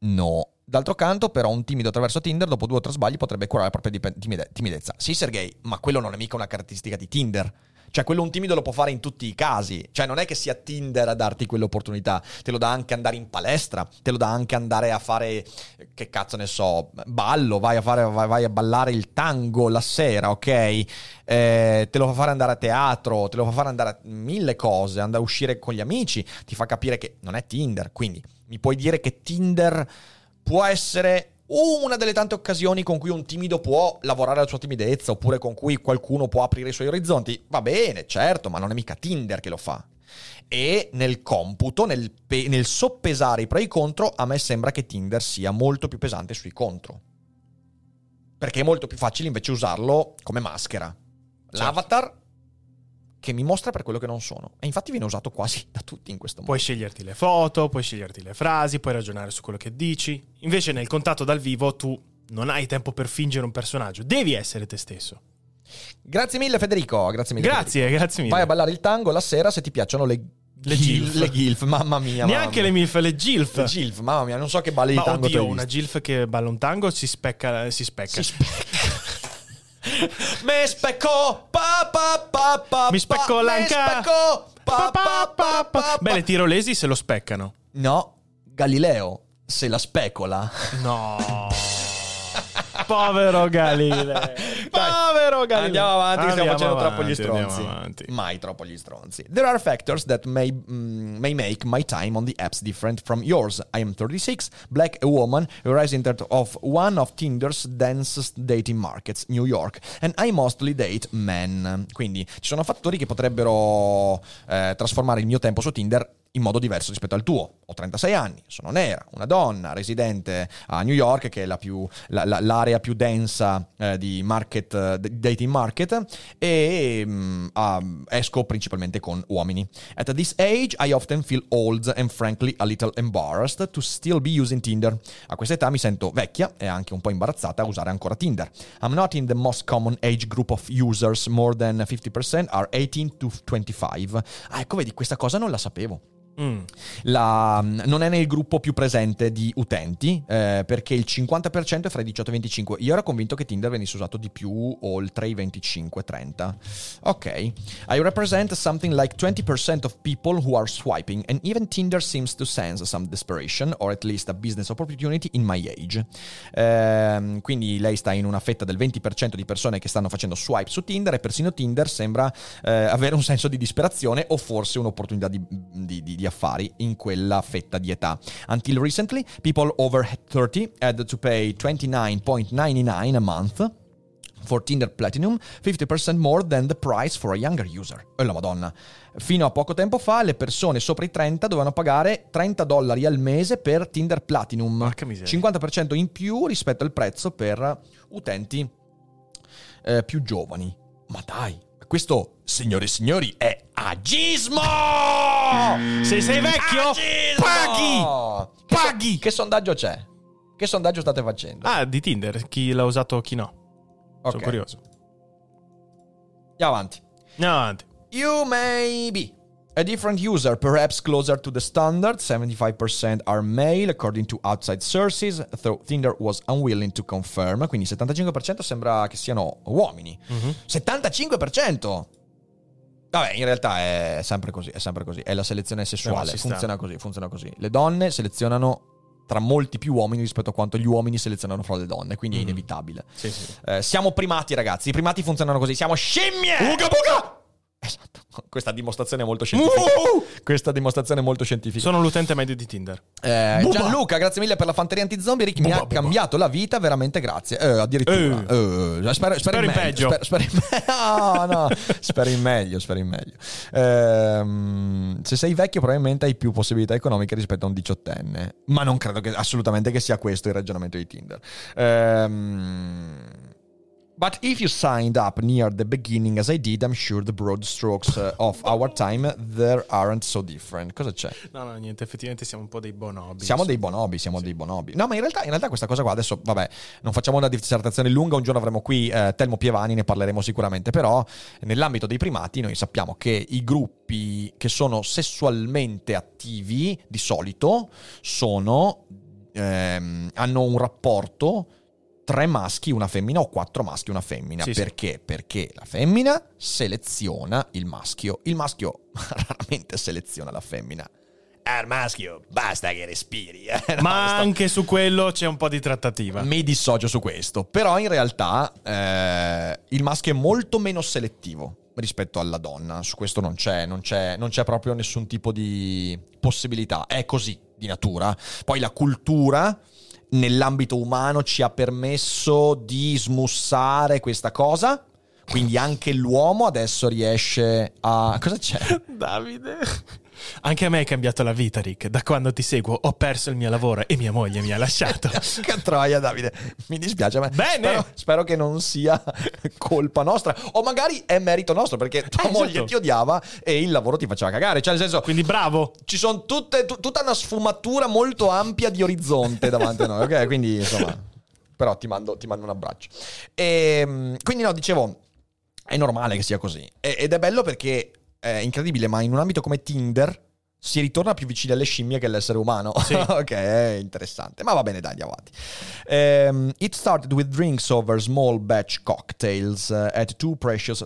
no. D'altro canto, però, un timido attraverso Tinder, dopo due o tre sbagli, potrebbe curare la propria timidezza. Sì, Sergei, ma quello non è mica una caratteristica di Tinder. Cioè, quello un timido lo può fare in tutti i casi. Cioè, non è che sia Tinder a darti quell'opportunità. Te lo dà anche andare in palestra, te lo dà anche andare a fare, che cazzo ne so, ballo, vai a, fare, vai, vai a ballare il tango la sera, ok? Eh, te lo fa fare andare a teatro, te lo fa fare andare a mille cose, andare a uscire con gli amici, ti fa capire che non è Tinder. Quindi, mi puoi dire che Tinder può essere una delle tante occasioni con cui un timido può lavorare la sua timidezza oppure con cui qualcuno può aprire i suoi orizzonti. Va bene, certo, ma non è mica Tinder che lo fa. E nel computo, nel, pe- nel soppesare i pro e i contro, a me sembra che Tinder sia molto più pesante sui contro. Perché è molto più facile invece usarlo come maschera. Certo. Che mi mostra per quello che non sono. E infatti viene usato quasi da tutti in questo modo. Puoi sceglierti le foto, puoi sceglierti le frasi, puoi ragionare su quello che dici. Invece nel contatto dal vivo tu non hai tempo per fingere un personaggio, devi essere te stesso. Grazie mille Federico, grazie mille. Grazie, Federico. grazie mille. Vai a ballare il tango la sera se ti piacciono le le gilf. Le gilf, mamma mia. Neanche mamma. le milf, le gilf. Le gilf, mamma mia, non so che balli Ma di tango oddio, una gilf che balla un tango si specca, si specca. Si specca. Me specco, pa pa pa pa. Mi specco pa, l'anca. Me specco, pa pa pa pa. pa. Beh, le tirolesi se lo speccano. No, Galileo se la specola. No. Povero Galileo. Povero Galileo. Andiamo avanti, stiamo Andiamo facendo troppo gli avanti, stronzi. avanti. Mai troppo gli stronzi. There are factors that may, mm, may make my time on the apps different from yours. I am 36, black, a woman, a resident of one of Tinder's densest dating markets, New York, and I mostly date men. Quindi ci sono fattori che potrebbero eh, trasformare il mio tempo su Tinder in modo diverso rispetto al tuo. Ho 36 anni, sono nera, una donna, residente a New York, che è la più, la- la- l'area più densa eh, di market, eh, di dating market, e mm, ah, esco principalmente con uomini. At this age, I often feel old and frankly a little embarrassed to still be using Tinder. A questa età mi sento vecchia e anche un po' imbarazzata a usare ancora Tinder. I'm not in the most common age group of users, more than 50% are 18 to 25. Ah, ecco, vedi, questa cosa non la sapevo. Mm. La- non è nel gruppo più presente di utenti eh, perché il 50% è fra i 18 e i 25. Io ero convinto che Tinder venisse usato di più oltre i 25-30. Ok. I represent something like 20% of people who are swiping and even Tinder seems to sense some desperation or at least a business opportunity in my age. Ehm, quindi lei sta in una fetta del 20% di persone che stanno facendo swipe su Tinder e persino Tinder sembra eh, avere un senso di disperazione o forse un'opportunità di, di- di- di affari in quella fetta di età. Until recently, people over 30 had to pay 29.99 a month for Tinder Platinum, 50% more than the price for a younger user. E la madonna. Fino a poco tempo fa le persone sopra i 30 dovevano pagare 30 dollari al mese per Tinder Platinum. Porca miseria. 50% in più rispetto al prezzo per utenti eh, più giovani. Ma dai, questo, signore e signori, è agismo! Se sei vecchio, Agismo! paghi! Che Paghi! che sondaggio c'è? Che sondaggio state facendo? Ah, di Tinder, chi l'ha usato, chi no. Ok. Sono curioso. Andiamo avanti. Andiamo avanti. You may be a different user, perhaps closer to the standard. 75% are male, according to outside sources, though Tinder was unwilling to confirm. Quindi 75% sembra che siano uomini. Mhm. 75%! Vabbè, in realtà è sempre così, è sempre così. È la selezione sessuale. funziona così, funziona così. Le donne selezionano tra molti più uomini rispetto a quanto gli uomini selezionano fra le donne, quindi Mhm. è inevitabile. Sì, sì. Eh, siamo primati, ragazzi. I primati funzionano così. Siamo scimmie! Uga buga! Esatto, questa dimostrazione molto scientifica. Uh! Questa dimostrazione molto scientifica. Sono l'utente medio di Tinder. Eh. Gianluca, grazie mille per la fanteria anti-zombie. Rick mi ha buba. cambiato la vita, veramente grazie. Eh, addirittura. Eh, spero, Spero in meglio, peggio. Spero, spero in me- no, no, spero in meglio, spero in meglio. Ehm, se sei vecchio probabilmente hai più possibilità economiche rispetto a un diciottenne. Ma non credo che, assolutamente che sia questo il ragionamento di Tinder. Ehm... But if you signed up near the beginning as I did, I'm sure the broad strokes uh, of our time there aren't so different. Cosa c'è? No, no, niente, effettivamente siamo un po' dei bonobi. Siamo dei bonobi, siamo dei bonobi. No, ma in realtà, in realtà questa cosa qua adesso, vabbè, non facciamo una dissertazione lunga, un giorno avremo qui eh, Telmo Pievani, ne parleremo sicuramente, però nell'ambito dei primati noi sappiamo che i gruppi che sono sessualmente attivi di solito sono, ehm, hanno un rapporto tre maschi, una femmina o quattro maschi, una femmina. Sì, sì. Perché? Perché la femmina seleziona il maschio. Il maschio raramente seleziona la femmina. Al maschio basta che respiri. eh. No, Ma anche su quello c'è un po' di trattativa. mi dissocio su questo. Però in realtà eh, il maschio è molto meno selettivo rispetto alla donna. Su questo non c'è, non c'è, non c'è proprio nessun tipo di possibilità. È così di natura. Poi la cultura nell'ambito umano ci ha permesso di smussare questa cosa. Quindi anche l'uomo adesso riesce a... Cosa c'è? Davide. Anche a me è cambiato la vita, Rick. Da quando ti seguo ho perso il mio lavoro e mia moglie mi ha lasciato. Che troia, Davide. Mi dispiace, ma Bene. Spero, spero che non sia colpa nostra. O magari è merito nostro, perché tua Eh, moglie ti odiava e il lavoro ti faceva cagare. Cioè, nel senso, Quindi bravo. ci sono tutte, tu- tutta una sfumatura molto ampia di orizzonte davanti a noi, ok? Quindi, insomma, però ti mando, ti mando un abbraccio. E, quindi, no, dicevo, è normale che sia così. Ed è bello perché è incredibile, ma in un ambito come Tinder si ritorna più vicini alle scimmie che all'essere umano. Sì. ok, è interessante. Ma va bene, dai, andiamo avanti. Ehm, it started with drinks over small batch cocktails uh, at two precious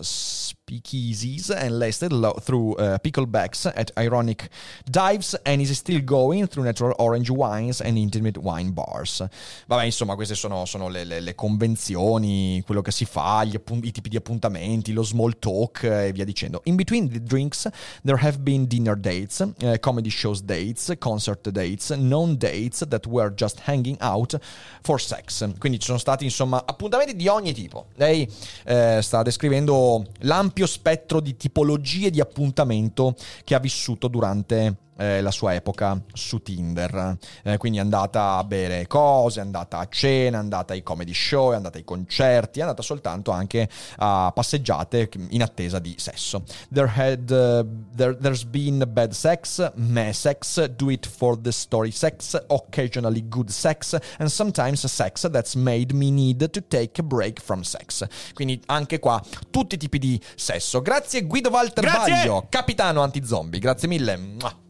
speakeasies and lasted lo- through uh, picklebacks at ironic dives and is still going through natural orange wines and intimate wine bars. Vabbè, insomma, queste sono, sono le, le- le convenzioni, quello che si fa, appun- i tipi di appuntamenti, lo small talk e via dicendo. In between the drinks, there have been dinner dates, uh, comedy shows dates, concert dates, known dates that were just hanging out for sex. Quindi ci sono stati, insomma, appuntamenti di ogni tipo. Lei eh, sta descrivendo l'ampio spettro di tipologie di appuntamento che ha vissuto durante eh, la sua epoca su Tinder. Eh, quindi è andata a bere cose, è andata a cena, è andata ai comedy show, è andata ai concerti, è andata soltanto anche a passeggiate in attesa di sesso. There had, uh, there, there's been bad sex, meh sex, do it for the story sex, occasionally good sex, and sometimes sex that's made me need to take a break from sex. Quindi anche qua tutti i tipi di sesso. Grazie Guido Walter Grazie! Baglio, capitano anti-zombie, grazie mille.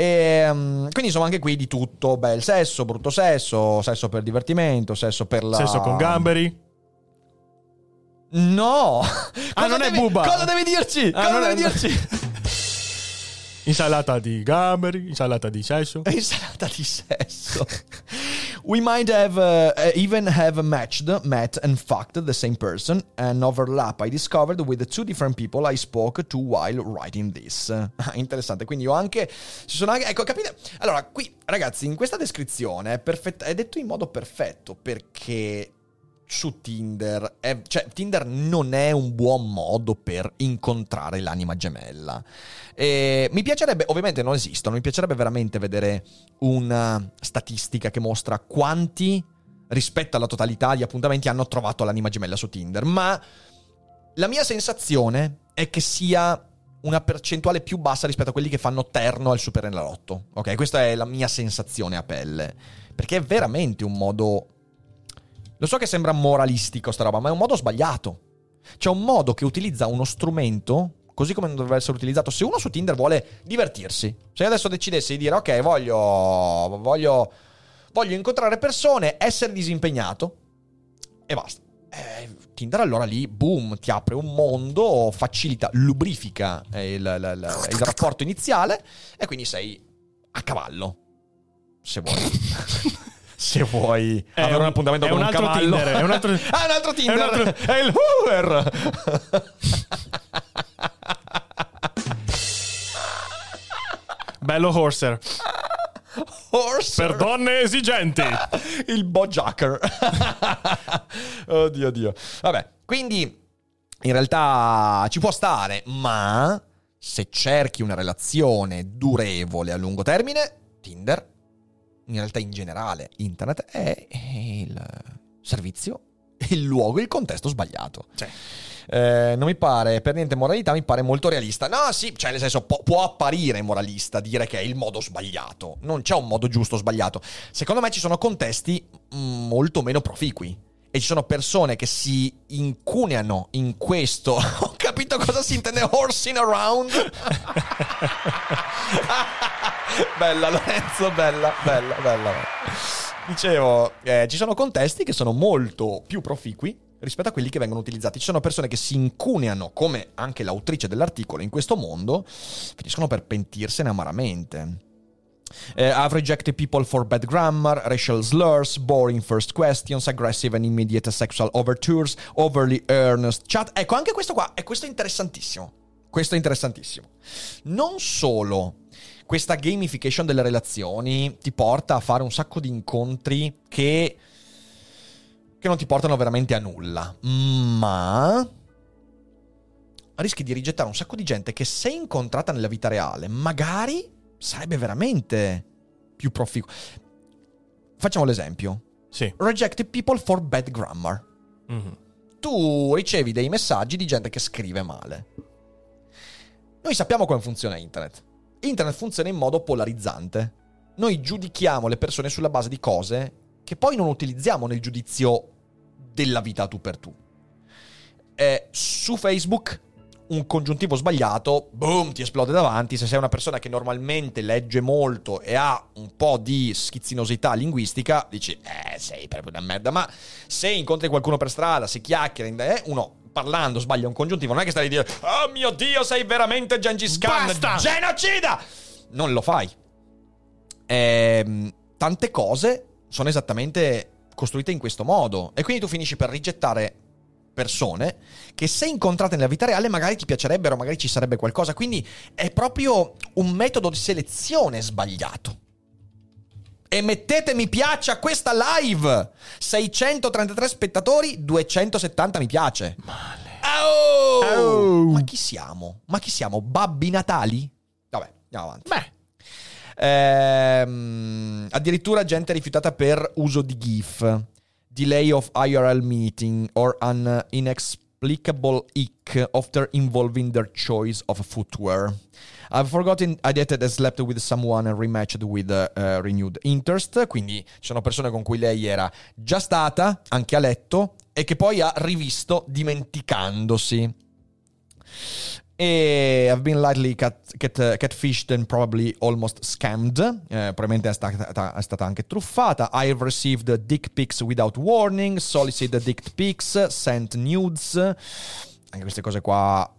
E, um, quindi insomma anche qui di tutto, bel sesso, brutto sesso, sesso per divertimento, sesso per la... Sesso con gamberi. No! Ah, non è devi- buba. Cosa devi dirci? Ah, cosa non è- devi dirci? Insalata di gamberi, insalata di sesso. Insalata di sesso. We might have uh, even have matched, met and fucked the same person. An overlap I discovered with the two different people I spoke to while writing this. Interessante. Quindi ho anche. Ci sono anche. Ecco, capite? Allora, qui, ragazzi, in questa descrizione è, perfetta, è detto in modo perfetto perché su Tinder, è- cioè Tinder non è un buon modo per incontrare l'anima gemella. E mi piacerebbe, ovviamente non esistono, mi piacerebbe veramente vedere una statistica che mostra quanti rispetto alla totalità di appuntamenti hanno trovato l'anima gemella su Tinder, ma la mia sensazione è che sia una percentuale più bassa rispetto a quelli che fanno terno al Superenalotto. Ok, questa è la mia sensazione a pelle, perché è veramente un modo lo so che sembra moralistico sta roba, ma è un modo sbagliato. C'è un modo che utilizza uno strumento così come non dovrebbe essere utilizzato. Se uno su Tinder vuole divertirsi, se adesso decidessi di dire ok, voglio, voglio, voglio incontrare persone, essere disimpegnato e basta. Eh, Tinder allora lì, boom, ti apre un mondo, facilita, lubrifica eh, il, il- il- il rapporto iniziale e quindi sei a cavallo. Se vuoi. Se vuoi È avere un, un- appuntamento con un un, cavallo. Tinder, è un altro- ah, un altro Tinder. è un altro- È il Hoover. Bello Horser. Horse. Per donne esigenti. Il Bojacker. oddio, oddio. Vabbè, quindi in realtà ci può stare, ma se cerchi una relazione durevole a lungo termine, Tinder, in realtà in generale internet, è il servizio, il luogo, il contesto sbagliato. Cioè. Eh, non mi pare per niente moralità, mi pare molto realista. No, sì, cioè nel senso può, può, apparire moralista dire che è il modo sbagliato. Non c'è un modo giusto o sbagliato. Secondo me ci sono contesti mm, molto meno proficui. E ci sono persone che si incuneano in questo. Ho capito cosa si intende horsing around. bella Lorenzo, bella, bella, bella. Dicevo, eh, ci sono contesti che sono molto più proficui rispetto a quelli che vengono utilizzati. Ci sono persone che si incuneano, come anche l'autrice dell'articolo, in questo mondo, finiscono per pentirsene amaramente. Uh, I've rejected people for bad grammar, racial slurs, boring first questions, aggressive and immediate sexual overtures, overly earnest chat. Ecco, anche questo qua, e questo è interessantissimo. Questo è interessantissimo. Non solo questa gamification delle relazioni ti porta a fare un sacco di incontri che che non ti portano veramente a nulla, ma rischi di rigettare un sacco di gente che se incontrata nella vita reale magari sarebbe veramente più proficuo. Facciamo l'esempio. Sì. Rejected people for bad grammar. Mm-hmm. Tu ricevi dei messaggi di gente che scrive male. Noi sappiamo come funziona internet. Internet funziona in modo polarizzante. Noi giudichiamo le persone sulla base di cose che poi non utilizziamo nel giudizio della vita tu per tu. Eh, su Facebook un congiuntivo sbagliato, boom, ti esplode davanti. Se sei una persona che normalmente legge molto e ha un po' di schizzinosità linguistica, dici, eh, sei proprio una merda. Ma se incontri qualcuno per strada, se chiacchieri, eh, uno parlando sbaglia un congiuntivo, non è che stai a dire, oh mio Dio, sei veramente Gengis Khan, Basta! genocida! Non lo fai. Ehm, tante cose sono esattamente costruite in questo modo. E quindi tu finisci per rigettare persone che se incontrate nella vita reale magari ti piacerebbero, magari ci sarebbe qualcosa. Quindi è proprio un metodo di selezione sbagliato. E mettete mi piace a questa live! 633 spettatori, 270 mi piace. Male. Oh! Oh! Ma chi siamo? Ma chi siamo? Babbi Natali? Vabbè, andiamo avanti. Beh, Ehm, addirittura gente rifiutata per uso di GIF, delay of IRL meeting or an inexplicable ick after involving their choice of footwear. I've forgotten I dated and slept with someone and rematched with uh, renewed interest. Quindi ci sono persone con cui lei era già stata, anche a letto, e che poi ha rivisto dimenticandosi. E I've been lightly cat, cat, catfished and probably almost scammed. Eh, probabilmente è stata, è stata, anche truffata. I've received dick pics without warning, solicited dick pics, sent nudes. Anche queste cose qua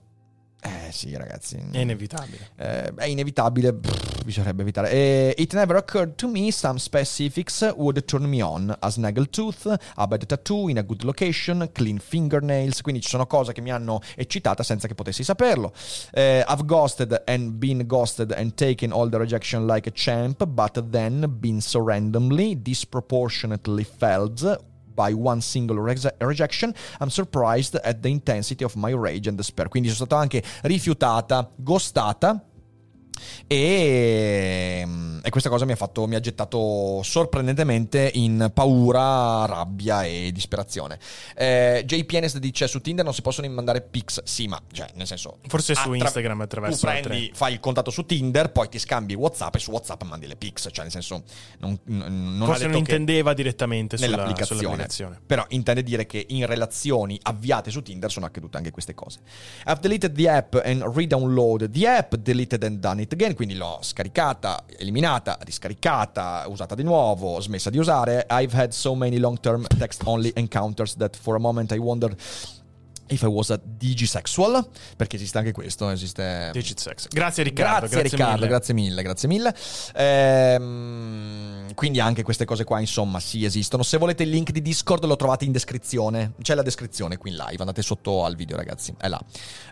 eh sì, ragazzi. È inevitabile. Eh, è inevitabile, pff, bisognerebbe evitare. Eh, it never occurred to me some specifics would turn me on. A snaggletooth, a bad tattoo in a good location, clean fingernails. Quindi ci sono cose che mi hanno eccitata senza che potessi saperlo. Eh, I've ghosted and been ghosted and taken all the rejection like a champ, but then been so randomly, disproportionately felt by one single re- rejection, I'm surprised at the intensity of my rage and despair. Quindi sono stata anche rifiutata, ghostata. E, e, questa cosa mi ha, fatto, mi ha gettato sorprendentemente in paura, rabbia e disperazione. Eh, JPNS dice su Tinder non si possono mandare pics. Sì, ma cioè, nel senso. Forse su attra- Instagram attraverso. Tu prendi, altre... fai il contatto su Tinder, poi ti scambi WhatsApp e su WhatsApp mandi le pics. Cioè, nel senso. Non, non Forse non intendeva direttamente sulla, nell'applicazione. Sull'applicazione. Però intende dire che in relazioni avviate su Tinder sono accadute anche queste cose. I've deleted the app and redownloaded the app, deleted and done it again, quindi l'ho scaricata, eliminata, riscaricata, usata di nuovo, smessa di usare. I've had so many long-term text-only encounters that for a moment I wondered If I was a digisexual, perché esiste anche questo, esiste... Digit sex. Grazie Riccardo. Grazie, Riccardo, mille. grazie mille, grazie mille. Ehm, quindi anche queste cose qua, insomma, sì, esistono. Se volete il link di Discord lo trovate in descrizione. C'è la descrizione qui in live, andate sotto al video, ragazzi. È là.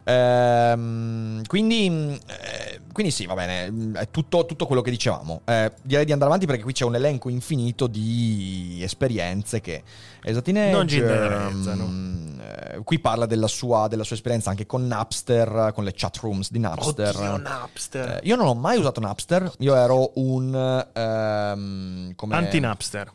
Ehm, quindi, eh, quindi sì, va bene, è tutto, tutto quello che dicevamo. Eh, direi di andare avanti perché qui c'è un elenco infinito di esperienze che... Esatto, Non ci interessano. eh, qui parla della sua, della sua esperienza anche con Napster, con le chat rooms di Napster. Oddio, Napster. Eh, io non ho mai usato Napster, io ero un... come... Anti-Napster.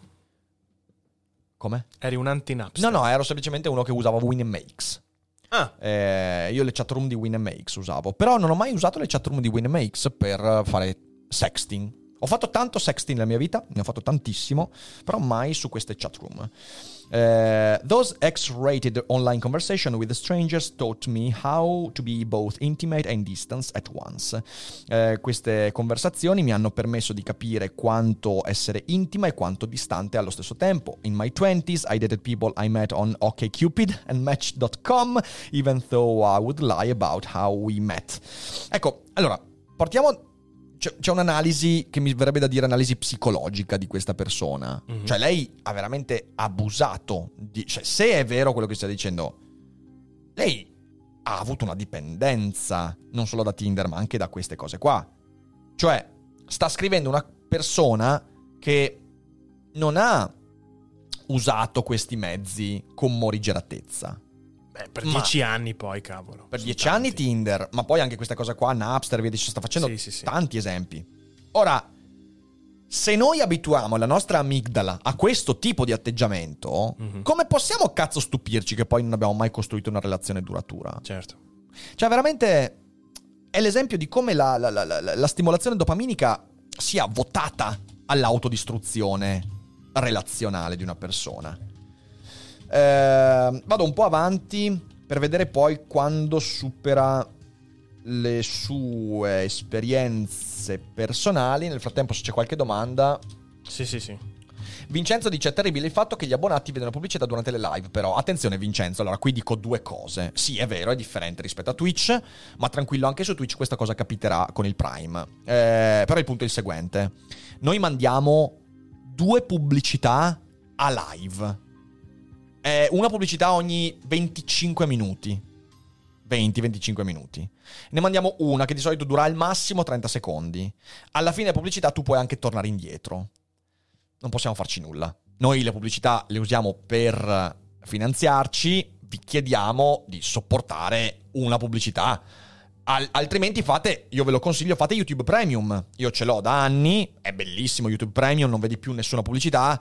Come? Eri un anti-Napster. No, no, ero semplicemente uno che usava Winmakes. Ah, Eh, io le chatroom di Winmakes usavo, però non ho mai usato le chatroom di Winmakes per fare sexting. Ho fatto tanto sexting nella mia vita, ne ho fatto tantissimo, però mai su queste chatroom. Eh, those X-rated online conversation with strangers taught me how to be both intimate and distant at once. Eh, queste conversazioni mi hanno permesso di capire quanto essere intima e quanto distante allo stesso tempo. In my 20s I dated people I met on OkCupid and Match.com, even though I would lie about how we met. Ecco, allora, partiamo c'è, c'è un'analisi che mi verrebbe da dire analisi psicologica di questa persona. Mhm. Cioè, lei ha veramente abusato. Di, cioè, se è vero quello che stai dicendo, lei ha avuto una dipendenza non solo da Tinder, ma anche da queste cose qua. Cioè, sta scrivendo una persona che non ha usato questi mezzi con morigeratezza. Beh, per Ma- dieci anni poi, cavolo. Per dieci anni tanti. Tinder, ma poi anche questa cosa qua, Napster, via dicendo, sta facendo Sì, sì, tanti esempi. Ora, se noi abituiamo la nostra amigdala a questo tipo di atteggiamento, Mhm. come possiamo cazzo stupirci che poi non abbiamo mai costruito una relazione duratura? Certo. Cioè, veramente è l'esempio di come la- la- la- la stimolazione dopaminica sia votata all'autodistruzione relazionale di una persona. Eh, vado un po' avanti per vedere poi quando supera le sue esperienze personali. Nel frattempo, se c'è qualche domanda, Sì, sì, sì. Vincenzo dice: È terribile il fatto che gli abbonati vedono pubblicità durante le live. Però, attenzione, Vincenzo. Allora, qui dico due cose. Sì, è vero, è differente rispetto a Twitch. Ma tranquillo, anche su Twitch questa cosa capiterà con il Prime. Eh, però il punto è il seguente: noi mandiamo due pubblicità a live. Eh, una pubblicità ogni 25 minuti. 20-25 minuti. Ne mandiamo una che di solito dura al massimo 30 secondi. Alla fine della pubblicità tu puoi anche tornare indietro non possiamo farci nulla. Noi le pubblicità le usiamo per finanziarci, vi chiediamo di sopportare una pubblicità. Al- altrimenti fate, io ve lo consiglio, fate YouTube Premium. Io ce l'ho da anni, è bellissimo YouTube Premium, non vedi più nessuna pubblicità.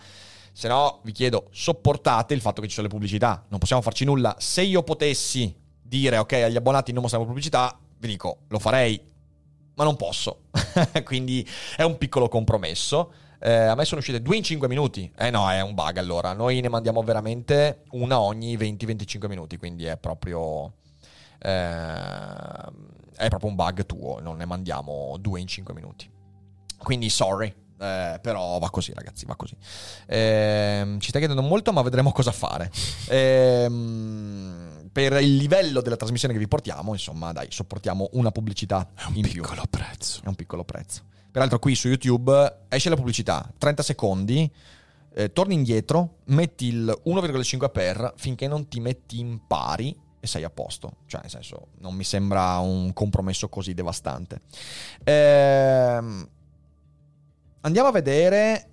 Se no, vi chiedo, sopportate il fatto che ci sono le pubblicità. Non possiamo farci nulla. Se io potessi dire, ok, agli abbonati non mostriamo pubblicità, vi dico, lo farei, ma non posso. Quindi è un piccolo compromesso. Eh, a me sono uscite due in 5 minuti. Eh no, è un bug allora. Noi ne mandiamo veramente una ogni 20-25 minuti, quindi è proprio... eh, è proprio un bug tuo, non ne mandiamo due in 5 minuti. Quindi sorry. Eh, però va così, ragazzi, va così. Ehm, ci stai chiedendo molto, ma vedremo cosa fare. Ehm, per il livello della trasmissione che vi portiamo, insomma, dai, sopportiamo una pubblicità È un in più. piccolo prezzo. È un piccolo prezzo. Peraltro qui su YouTube esce la pubblicità, 30 secondi, eh, torni indietro, metti il 1,5 per finché non ti metti in pari e sei a posto. Cioè, nel senso, non mi sembra un compromesso così devastante. Ehm, andiamo a vedere...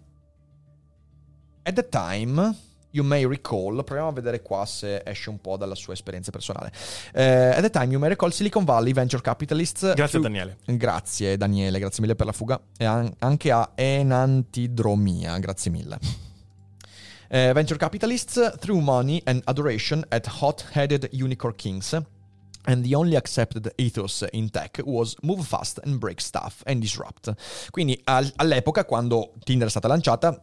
At the time... You may recall, proviamo a vedere qua se esce un po' dalla sua esperienza personale. Eh, at the time, you may recall Silicon Valley venture capitalists. Grazie through- Daniele. Grazie Daniele, grazie mille per la fuga e an- anche a Enantidromia, grazie mille. Eh, venture capitalists threw money and adoration at hot-headed unicorn kings. And the only accepted ethos in tech was move fast and break stuff and disrupt. Quindi al- all'epoca, quando Tinder è stata lanciata,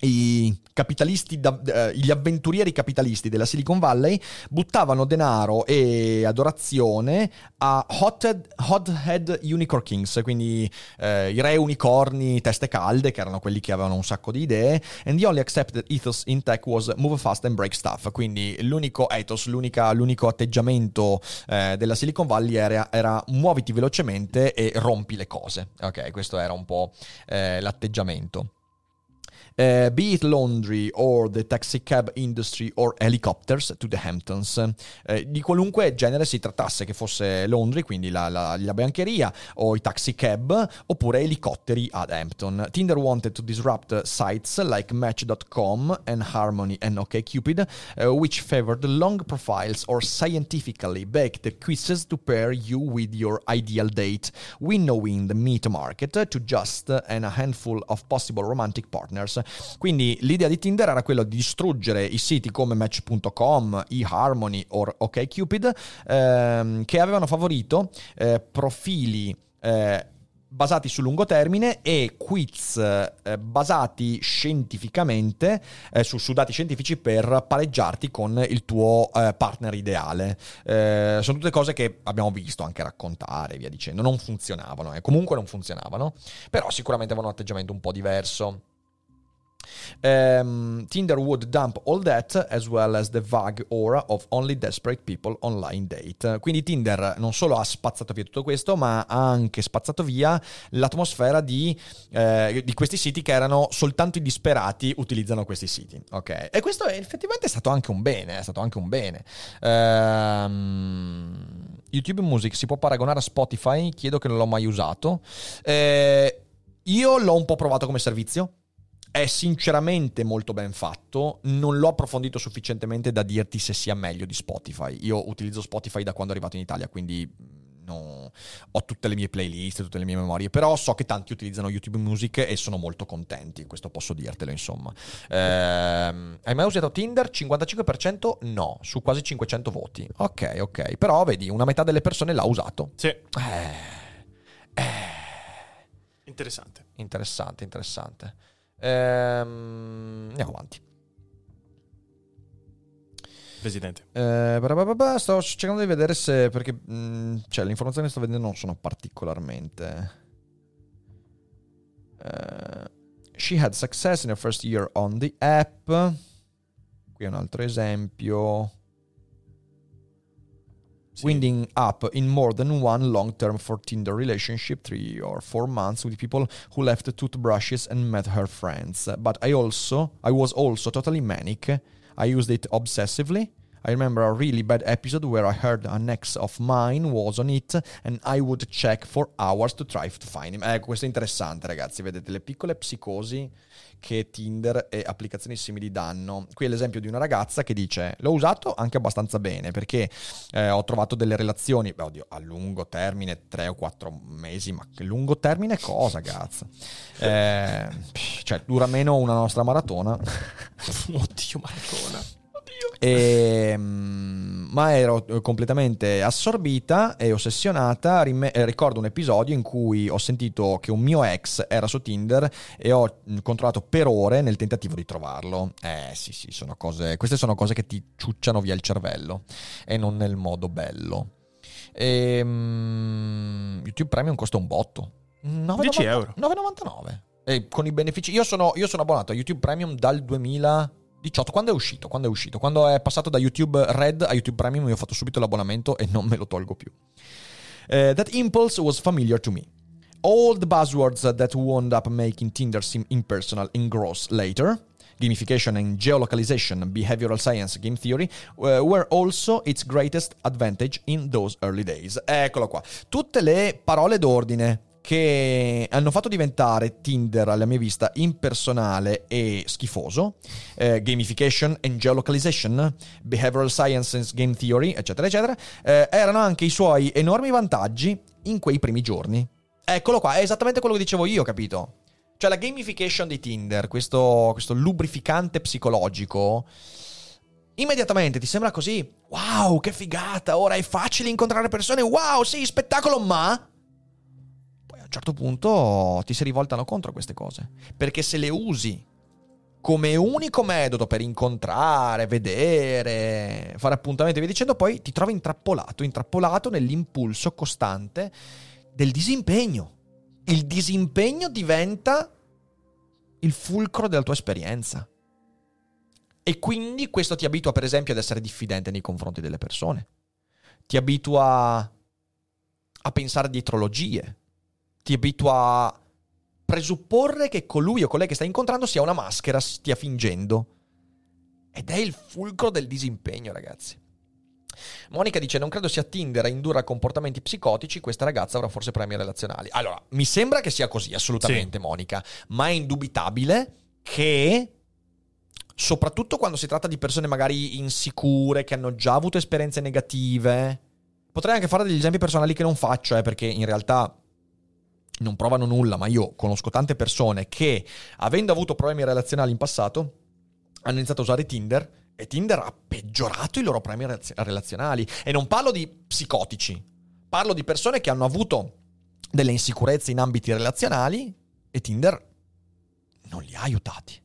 i capitalisti, uh, gli avventurieri capitalisti della Silicon Valley buttavano denaro e adorazione a hothead, hothead unicorn kings, quindi uh, i re unicorni teste calde, che erano quelli che avevano un sacco di idee, and the only accepted ethos in tech was move fast and break stuff, quindi l'unico ethos, l'unico atteggiamento uh, della Silicon Valley era, era, muoviti velocemente e rompi le cose, ok, questo era un po' l'atteggiamento. Uh, be it laundry or the taxi cab industry or helicopters to the Hamptons. Uh, di qualunque genere si trattasse, che fosse laundry, quindi la, la, la, biancheria, o i taxi cab, oppure elicotteri ad Hampton. Tinder wanted to disrupt sites like Match.com and Harmony and OkCupid, uh, which favored long profiles or scientifically baked quizzes to pair you with your ideal date, winnowing the meat market to just and a handful of possible romantic partners. Quindi l'idea di Tinder era quella di distruggere i siti come Match.com, eHarmony o OkCupid ehm, che avevano favorito eh, profili eh, basati sul lungo termine e quiz eh, basati scientificamente eh, su, su, dati scientifici per pareggiarti con il tuo eh, partner ideale. Eh, sono tutte cose che abbiamo visto anche raccontare, via dicendo. Non funzionavano, eh. comunque non funzionavano, però sicuramente avevano un atteggiamento un po' diverso. Um, Tinder would dump all that as well as the vague aura of only desperate people online date. Quindi Tinder non solo ha spazzato via tutto questo, ma ha anche spazzato via l'atmosfera di, eh, di questi siti che erano soltanto i disperati utilizzano questi siti. Ok? E questo è, effettivamente stato anche un bene, è stato anche un bene. Um, YouTube Music si può paragonare a Spotify? Chiedo che non l'ho mai usato. Eh, io l'ho un po' provato come servizio è sinceramente molto ben fatto, non l'ho approfondito sufficientemente da dirti se sia meglio di Spotify. Io utilizzo Spotify da quando è arrivato in Italia, quindi mm, no, ho tutte le mie playlist, tutte le mie memorie, però so che tanti utilizzano YouTube Music e sono molto contenti, questo posso dirtelo insomma. Eh, hai mai usato Tinder? 55% no, su quasi 500 voti. Ok, ok, però vedi, una metà delle persone l'ha usato. Sì. Eh, eh. Interessante. Interessante, interessante. Ehm, andiamo avanti. Presidente. Eh, sto cercando di vedere se. Perché mh, mm, cioè, le informazioni che sto vedendo non sono particolarmente. Uh, she had success in her first year on the app. Qui è un altro esempio. Sì. Winding up in more than one long term for Tinder relationship, three or four months with people who left toothbrushes and met her friends. But I also, I was also totally manic. I used it obsessively. I remember a really bad episode where I heard an ex of mine was on it and I would check for hours to try to find him. Ecco, questo è interessante, ragazzi. Vedete le piccole psicosi che Tinder e applicazioni simili danno. Qui è l'esempio di una ragazza che dice: L'ho usato anche abbastanza bene perché eh, ho trovato delle relazioni, beh, oddio, a lungo termine, tre o quattro mesi, ma che lungo termine cosa, cazzo? Eh, cioè, dura meno una nostra maratona. Oddio, maratona. E, ehm, ma ero completamente assorbita e ossessionata. Rime- eh, ricordo un episodio in cui ho sentito che un mio ex era su Tinder e ho controllato per ore nel tentativo di trovarlo. Eh sì, sì, sono cose, queste sono cose che ti ciucciano via il cervello e non nel modo bello. E, um, YouTube Premium costa un botto. 9, 10 euro. 9,99. E con i benefici. Io sono, io sono abbonato a YouTube Premium dal 2000. 18, quando è uscito? Quando è uscito? Quando è passato da YouTube Red a YouTube Premium io ho fatto subito l'abbonamento e non me lo tolgo più. Uh, that impulse was familiar to me. All the buzzwords that wound up making Tinder seem impersonal and gross later, gamification and geolocalization, behavioral science, game theory, uh, were also its greatest advantage in those early days. Eccolo qua. Tutte le parole d'ordine che hanno fatto diventare Tinder alla mia vista impersonale e schifoso, eh, gamification and geolocalization, behavioral sciences, game theory, eccetera, eccetera, eh, erano anche i suoi enormi vantaggi in quei primi giorni. Eccolo qua, è esattamente quello che dicevo io, capito? Cioè la gamification di Tinder, questo, questo lubrificante psicologico, immediatamente ti sembra così, wow, che figata, ora è facile incontrare persone, wow, sì, spettacolo, ma un certo punto ti si rivoltano contro queste cose. Perché se le usi come unico metodo per incontrare, vedere, fare appuntamenti via dicendo, poi ti trovi intrappolato, intrappolato nell'impulso costante del disimpegno. Il disimpegno diventa il fulcro della tua esperienza. E quindi questo ti abitua, per esempio, ad essere diffidente nei confronti delle persone. Ti abitua a pensare dietrologie. Ti abitua a presupporre che colui o colei che stai incontrando sia una maschera, stia fingendo. Ed è il fulcro del disimpegno, ragazzi. Monica dice: Non credo sia Tinder a indurre a comportamenti psicotici. Questa ragazza avrà forse premi relazionali. Allora, mi sembra che sia così, assolutamente, Sì. Monica. Ma è indubitabile che. Soprattutto quando si tratta di persone magari insicure, che hanno già avuto esperienze negative. Potrei anche fare degli esempi personali che non faccio, eh, perché in realtà non provano nulla, ma io conosco tante persone che, avendo avuto problemi relazionali in passato, hanno iniziato a usare Tinder e Tinder ha peggiorato i loro problemi relaz- relazionali. E non parlo di psicotici, parlo di persone che hanno avuto delle insicurezze in ambiti relazionali e Tinder non li ha aiutati.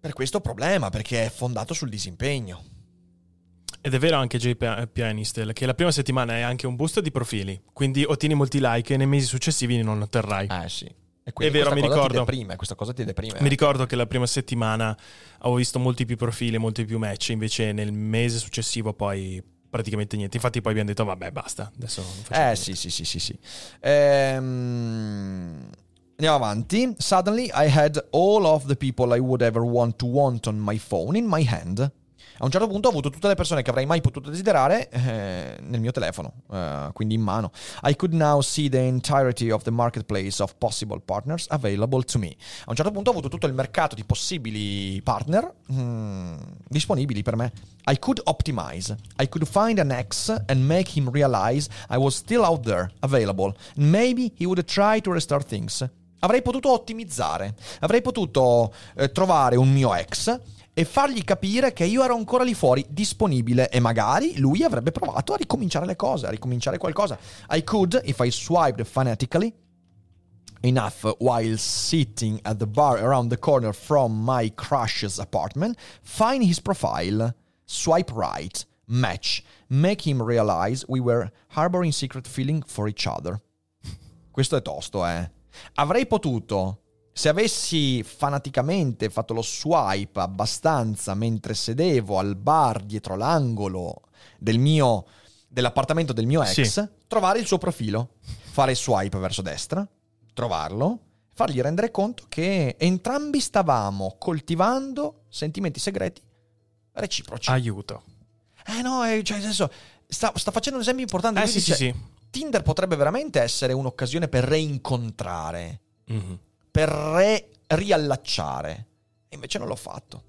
Per questo problema, perché è fondato sul disimpegno. Ed è vero anche J. P- Pianistel che la prima settimana è anche un boost di profili, quindi ottieni molti like e nei mesi successivi non otterrai. Eh sì. E È vero, mi ricordo. Deprime, questa cosa ti deprime. Mi ricordo che la prima settimana avevo visto molti più profili, molti più match, invece nel mese successivo poi praticamente niente. Infatti poi abbiamo detto vabbè basta, adesso non facciamo Eh niente. sì, sì, sì, sì, sì. Ehm, Andiamo avanti. Suddenly I had all of the people I would ever want to want on my phone in my hand. A un certo punto ho avuto tutte le persone che avrei mai potuto desiderare eh, nel mio telefono, eh, quindi in mano. I could now see the entirety of the marketplace of possible partners available to me. A un certo punto ho avuto tutto il mercato di possibili partner mm, disponibili per me. I could optimize. I could find an ex and make him realize I was still out there, available. Maybe he would try to restart things. Avrei potuto ottimizzare. Avrei potuto eh, trovare un mio ex e fargli capire che io ero ancora lì fuori, disponibile e magari lui avrebbe provato a ricominciare le cose, a ricominciare qualcosa. I could, if I swiped fanatically, enough while sitting at the bar around the corner from my crush's apartment, find his profile, swipe right, match, make him realize we were harboring secret feeling for each other. Questo è tosto, eh. Avrei potuto, se avessi fanaticamente fatto lo swipe abbastanza mentre sedevo al bar dietro l'angolo del mio, dell'appartamento del mio ex, Sì. trovare il suo profilo, fare swipe verso destra, trovarlo, fargli rendere conto che entrambi stavamo coltivando sentimenti segreti reciproci. Aiuto. Eh no, eh, cioè senso, sta, sta facendo un esempio importante. Eh sì, sì, dice, sì. Tinder potrebbe veramente essere un'occasione per reincontrare, Mhm. Per re- riallacciare. E invece non l'ho fatto.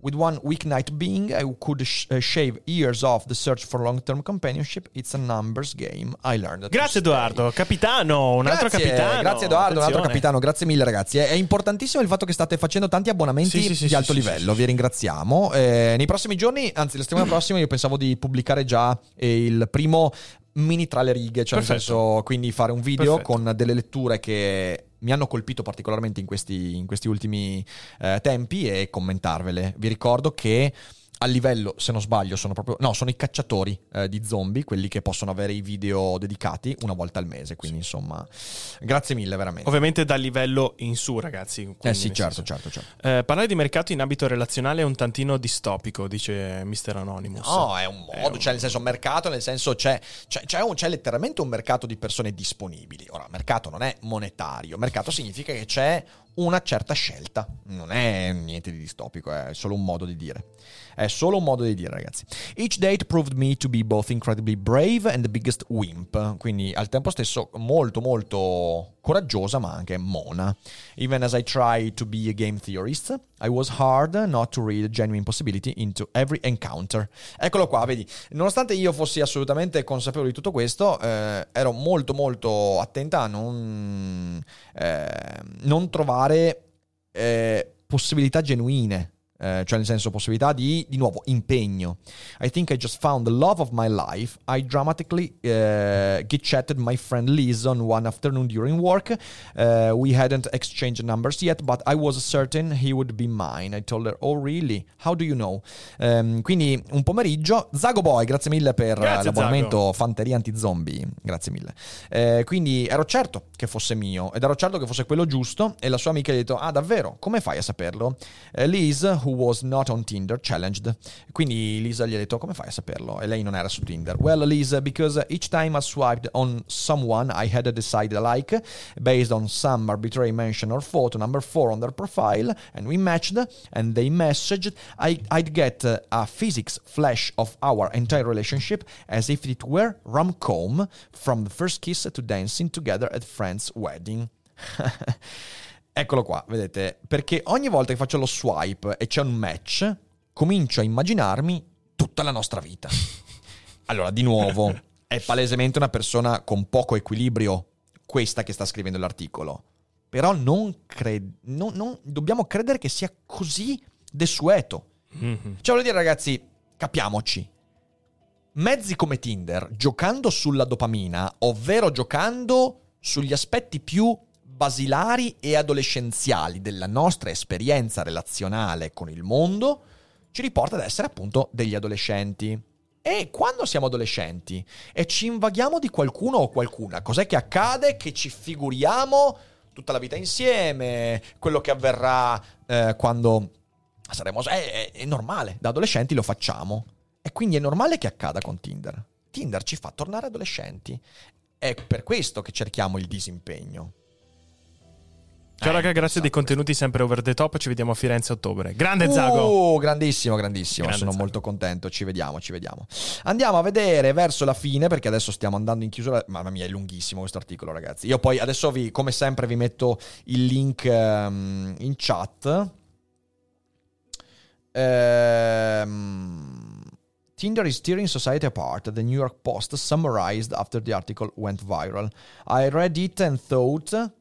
With one weeknight being, I could sh- uh, shave years off the search for long-term companionship. It's a numbers game. I learned. Grazie. Edoardo, capitano, un altro Grazie, capitano. Grazie Edoardo, un altro capitano, grazie mille ragazzi. È, è importantissimo il fatto che state facendo tanti abbonamenti Sì, sì, di sì, alto livello, vi ringraziamo. Eh, nei prossimi giorni, anzi la settimana prossima io pensavo di pubblicare già eh, il primo mini tra le righe, cioè nel Perfetto. senso quindi fare un video Perfetto. con delle letture che mi hanno colpito particolarmente in questi, in questi ultimi eh, tempi e commentarvele. Vi ricordo che a livello, se non sbaglio, sono proprio. No, sono i cacciatori eh, di zombie, quelli che possono avere i video dedicati una volta al mese. Quindi, insomma, grazie mille, veramente. Ovviamente dal livello in su, ragazzi. eh quindi sì, nel certo, certo, certo. Eh, parlare di mercato in ambito relazionale è un tantino distopico, dice Mr. Anonymous. No, è un È modo, un- cioè nel senso mercato, nel senso c'è, c'è, c'è un- c'è letteralmente un mercato di persone disponibili. Ora, mercato non è monetario, mercato significa che c'è una certa scelta, non è niente di distopico, è solo un modo di dire. È solo un modo di dire, ragazzi. Each date proved me to be both incredibly brave and the biggest wimp. Quindi al tempo stesso molto, molto coraggiosa, ma anche mona. Even as I tried to be a game theorist, I was hard not to read genuine possibility into every encounter. Eccolo qua, vedi. Nonostante io fossi assolutamente consapevole di tutto questo, eh, ero molto, molto attenta a non, eh, non trovare eh, possibilità genuine eh, cioè nel senso possibilità di, di nuovo, impegno. I think I just found the love of my life. I dramatically uh, git-chatted my friend Liz on one afternoon during work. Uh, we hadn't exchanged numbers yet, but I was certain he would be mine. I told her, oh really? How do you know? Um, quindi un pomeriggio. Zago Boy, grazie mille per Grazie, l'abbonamento Zago. Fanteria Anti-Zombie. Grazie mille. Eh, quindi ero certo che fosse mio ed ero certo che fosse quello giusto e la sua amica gli ha detto, ah davvero? Come fai a saperlo? Eh, Liz, who was not on Tinder, challenged. Quindi Lisa gli ha detto, come fai a saperlo? E lei non era su Tinder. Well, Liz, because each time I swiped on someone I had decided I like, based on some arbitrary mention or photo number four on their profile, and we matched, and they messaged, I, I'd get a physics flash of our entire relationship as if it were rom-com from the first kiss to dancing together at friend's wedding. Eccolo qua, vedete, perché ogni volta che faccio lo swipe e c'è un match, comincio a immaginarmi tutta la nostra vita. Allora, di nuovo, è palesemente una persona con poco equilibrio questa che sta scrivendo l'articolo. Però non, cred- non- non- dobbiamo credere che sia così desueto. Mhm. Cioè, voglio dire, ragazzi, capiamoci. Mezzi come Tinder, giocando sulla dopamina, ovvero giocando sugli aspetti più basilari e adolescenziali della nostra esperienza relazionale con il mondo, ci riporta ad essere appunto degli adolescenti. E quando siamo adolescenti e ci invaghiamo di qualcuno o qualcuna, cos'è che accade? Che ci figuriamo tutta la vita insieme, quello che avverrà eh, quando saremo... È, è- è normale, da adolescenti lo facciamo. E quindi è normale che accada con Tinder. Tinder ci fa tornare adolescenti. È per questo che cerchiamo il disimpegno. Ciao Eh, raga, grazie dei contenuti sempre over the top. Ci vediamo a Firenze a ottobre. Grande Zago! Uh, grandissimo, grandissimo. Grande Sono Zago. molto contento. Ci vediamo, ci vediamo. Andiamo a vedere verso la fine, perché adesso stiamo andando in chiusura. Mamma mia, è lunghissimo questo articolo, ragazzi. Io poi adesso vi, come sempre, vi metto il link ehm, in chat. Ehm, Tinder is tearing society apart. The New York Post summarized after the article went viral. I read it and thought.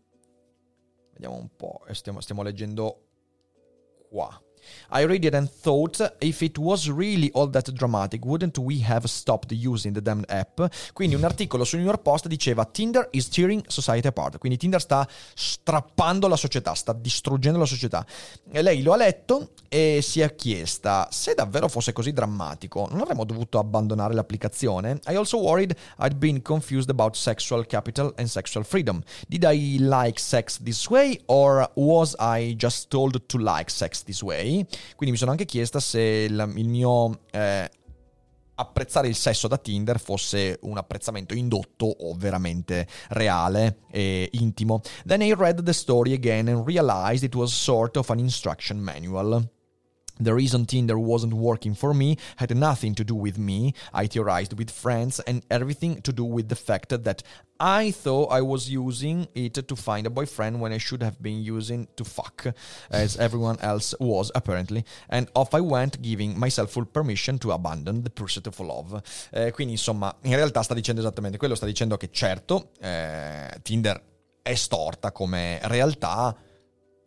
Vediamo un po'. eh, Stiamo, stiamo leggendo qua. I read it and thought if it was really all that dramatic, wouldn't we have stopped using the damned app? Quindi un articolo sul New York Post diceva Tinder is tearing society apart. Quindi Tinder sta strappando la società, sta distruggendo la società. E lei lo ha letto e si è chiesta se davvero fosse così drammatico, non avremmo dovuto abbandonare l'applicazione? I also worried I'd been confused about sexual capital and sexual freedom. Did I like sex this way or was I just told to like sex this way? Quindi mi sono anche chiesta se il, il mio eh, apprezzare il sesso da Tinder fosse un apprezzamento indotto o veramente reale e intimo. Then I read the story again and realized it was sort of an instruction manual. The reason Tinder wasn't working for me had nothing to do with me, I theorized with friends, and everything to do with the fact that I thought I was using it to find a boyfriend when I should have been using to fuck, as everyone else was apparently. And off I went, giving myself full permission to abandon the pursuit of love. Eh, quindi insomma, in realtà sta dicendo esattamente quello, sta dicendo che certo, eh, Tinder è storta come realtà,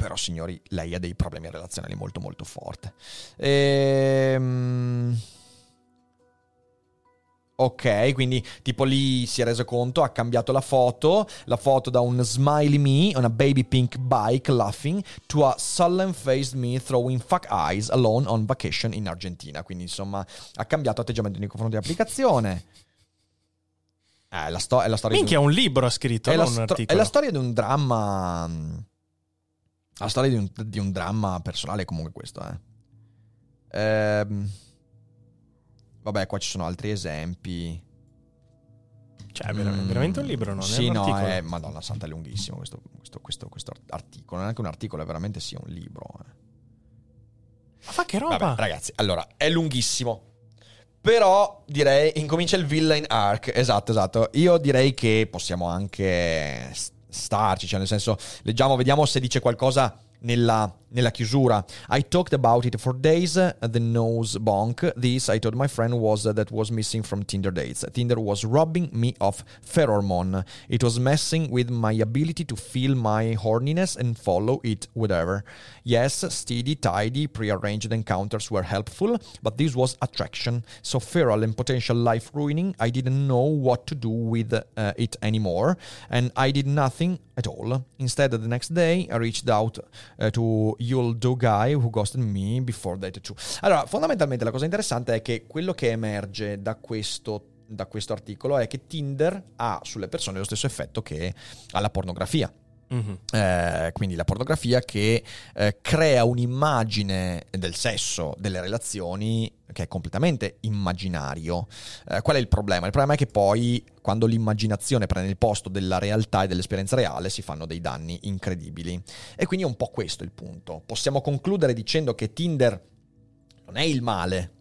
però signori, lei ha dei problemi relazionali molto molto forti. Ehm... Ok, quindi tipo lì si è reso conto, ha cambiato la foto, la foto da un smiley me on a baby pink bike laughing to a sullen faced me throwing fuck eyes alone on vacation in Argentina. Quindi insomma ha cambiato atteggiamento nei confronti dell'applicazione. Eh, la sto- è la storia di Minchia, un libro ha scritto, è la, non un sto- articolo. è la storia di un dramma. La storia di un, di un dramma personale, comunque, questo, eh. Ehm, vabbè, qua ci sono altri esempi. Cioè, è veramente, Mm, veramente un libro, non sì, è un no, articolo. è, Madonna Santa, è lunghissimo questo, questo, questo, questo articolo. Non è anche un articolo, è veramente sì, un libro. eh. Ma fa che roba? Vabbè, ragazzi, allora, è lunghissimo. Però direi, incomincia il villain arc. Esatto, esatto. Io direi che possiamo anche starci, cioè nel senso, leggiamo, vediamo se dice qualcosa nella nella chiusura. I talked about it for days, the nose bonk. This, I told my friend, was that was missing from Tinder dates. Tinder was robbing me of pheromone. It was messing with my ability to feel my horniness and follow it whatever. Yes, steady, tidy, prearranged encounters were helpful, but this was attraction. So feral and potential life ruining, I didn't know what to do with uh, it anymore, and I did nothing at all. Instead, the next day, I reached out uh, to You'll Do Guy who ghosted me before that too. Allora, fondamentalmente la cosa interessante è che quello che emerge da questo da questo articolo è che Tinder ha sulle persone lo stesso effetto che ha la pornografia. Mhm. Eh, quindi la pornografia che eh, crea un'immagine del sesso, delle relazioni che è completamente immaginario. Eh, qual è il problema? Il problema è che poi quando l'immaginazione prende il posto della realtà e dell'esperienza reale si fanno dei danni incredibili. E quindi è un po' questo il punto. Possiamo concludere dicendo che Tinder non è il male,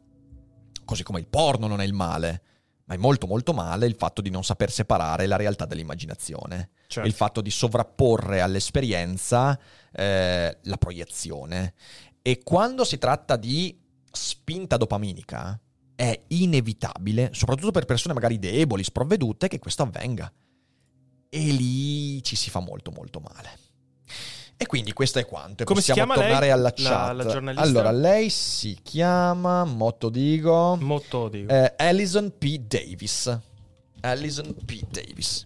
così come il porno non è il male, ma è molto molto male il fatto di non saper separare la realtà dall'immaginazione Certo. il fatto di sovrapporre all'esperienza eh, la proiezione. E quando si tratta di spinta dopaminica, è inevitabile, soprattutto per persone magari deboli, sprovvedute, che questo avvenga. E lì ci si fa molto molto male. E quindi questo è quanto. E Come si possiamo chiama tornare lei? alla La- chat. la giornalista? allora, lei si chiama, Molto dico. eh, Alison P. Davis. Alison P. Davis.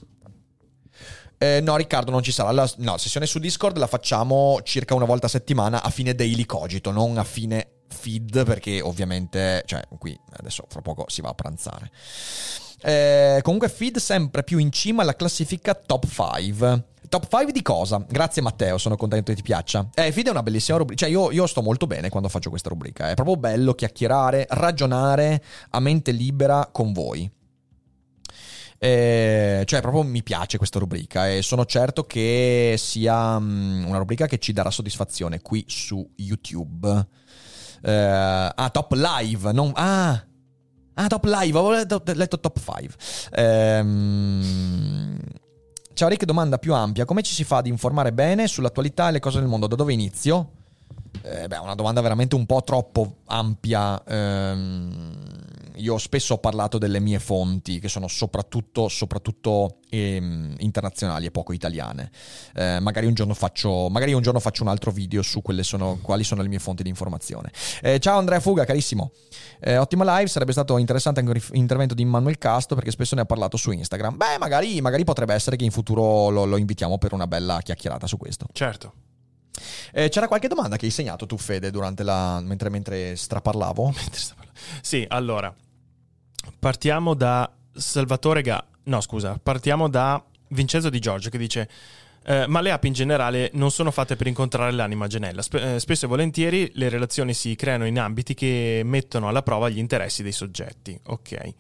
Eh, no, Riccardo, non ci sarà. La no, sessione su Discord la facciamo circa una volta a settimana a fine daily cogito, non a fine feed, perché ovviamente, cioè, qui adesso fra poco si va a pranzare. Eh, comunque, feed sempre più in cima alla classifica top 5. Top 5 di cosa? Grazie Matteo, sono contento che ti piaccia. Eh, feed è una bellissima rubrica. Cioè, io, io sto molto bene quando faccio questa rubrica. È proprio bello chiacchierare, ragionare a mente libera con voi. Eh, cioè, proprio mi piace questa rubrica e sono certo che sia mm, una rubrica che ci darà soddisfazione qui su YouTube. Eh, ah, top live, non. Ah! Ah, top live, avevo letto, letto top 5. Ehm, ciao Rick, domanda più ampia. Come ci si fa ad informare bene sull'attualità e le cose del mondo? Da dove inizio? Eh, beh, una domanda veramente un po' troppo ampia. Ehm, io spesso ho parlato delle mie fonti, che sono soprattutto, soprattutto ehm, internazionali e poco italiane. Eh, magari, un giorno faccio, magari un giorno faccio un altro video su quelle sono, quali sono le mie fonti di informazione. Eh, ciao Andrea Fuga, carissimo. Eh, ottima live, sarebbe stato interessante anche un intervento di Immanuel Casto perché spesso ne ha parlato su Instagram. Beh, magari, magari potrebbe essere che in futuro lo, lo invitiamo per una bella chiacchierata su questo. Certo. Eh, c'era qualche domanda che hai segnato tu, Fede, durante la. mentre, mentre straparlavo? Mentre sta parlando. Sì, allora. Partiamo da Salvatore Ga. No, scusa. Partiamo da Vincenzo Di Giorgio che dice. eh, ma le app in generale non sono fatte per incontrare l'anima gemella. Spe- eh, spesso e volentieri le relazioni si creano in ambiti che mettono alla prova gli interessi dei soggetti. Ok.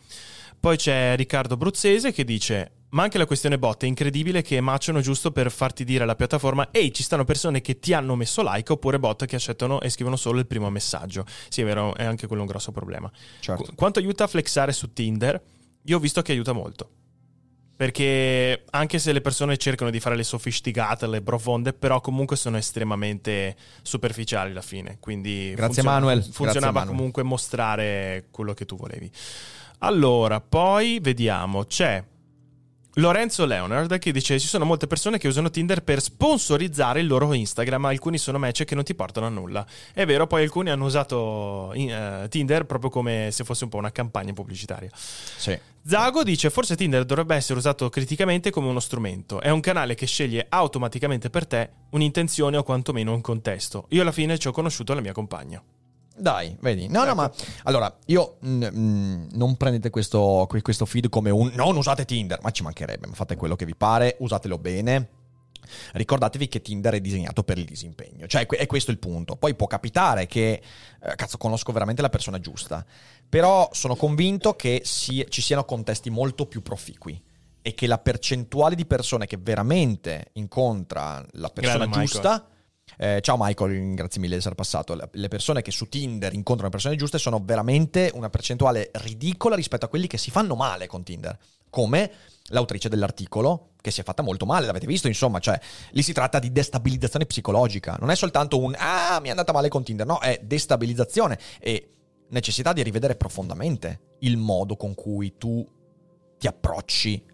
Poi c'è Riccardo Bruzzese che dice: Ma anche la questione bot è incredibile che macciano giusto per farti dire alla piattaforma: Ehi, ci stanno persone che ti hanno messo like, oppure bot che accettano e scrivono solo il primo messaggio. Sì, è vero, è anche quello un grosso problema. Certo. Qu- Quanto aiuta a flexare su Tinder? Io ho visto che aiuta molto. Perché anche se le persone cercano di fare le sofisticate, le profonde, però comunque sono estremamente superficiali alla fine. Quindi Grazie, funziona- Manuel. funzionava Grazie, Manuel. comunque mostrare quello che tu volevi. Allora, poi vediamo, c'è Lorenzo Leonard che dice ci sono molte persone che usano Tinder per sponsorizzare il loro Instagram, alcuni sono match che non ti portano a nulla. È vero, poi alcuni hanno usato eh, Tinder proprio come se fosse un po' una campagna pubblicitaria. Sì. Zago dice forse Tinder dovrebbe essere usato criticamente come uno strumento. È un canale che sceglie automaticamente per te un'intenzione o quantomeno un contesto. Io alla fine ci ho conosciuto la mia compagna. Dai, vedi. No, no, Ecco. ma allora io mm, mm, non prendete questo, que- questo feed come un non usate Tinder, ma ci mancherebbe, ma fate quello che vi pare, usatelo bene. Ricordatevi che Tinder è disegnato per il disimpegno, cioè è que- è questo il punto. Poi può capitare che, eh, cazzo, conosco veramente la persona giusta, però sono convinto che si- ci siano contesti molto più proficui e che la percentuale di persone che veramente incontra la persona Grande Michael. Eh, ciao Michael, grazie mille di essere passato. Le persone che su Tinder incontrano le persone giuste sono veramente una percentuale ridicola rispetto a quelli che si fanno male con Tinder. come l'autrice dell'articolo che si è fatta molto male, l'avete visto, insomma, cioè lì si tratta di destabilizzazione psicologica, non è soltanto un ah, mi è andata male con Tinder, no, è destabilizzazione e necessità di rivedere profondamente il modo con cui tu ti approcci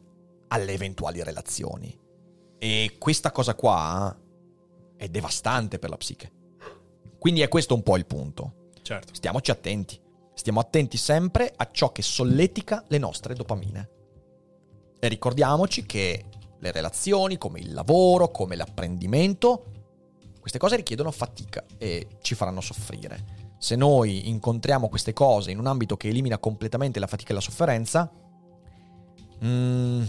alle eventuali relazioni. E questa cosa qua è devastante per la psiche. Quindi è questo un po' il punto. Certo. Stiamoci attenti. Stiamo attenti sempre a ciò che solletica le nostre dopamine. E ricordiamoci che le relazioni, come il lavoro, come l'apprendimento, queste cose richiedono fatica e ci faranno soffrire. Se noi incontriamo queste cose in un ambito che elimina completamente la fatica e la sofferenza, mm,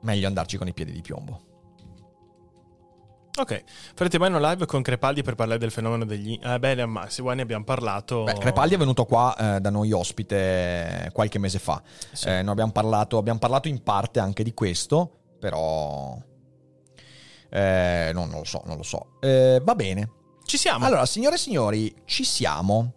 meglio andarci con i piedi di piombo. Ok, farete mai una live con Crepaldi per parlare del fenomeno degli... Eh beh, ma se vuoi ne abbiamo parlato... Beh, Crepaldi è venuto qua eh, da noi ospite qualche mese fa. Sì. Eh, noi abbiamo parlato, abbiamo parlato in parte anche di questo, però... eh, non, non lo so, non lo so. Eh, va bene. Ci siamo. Allora, signore e signori, ci siamo.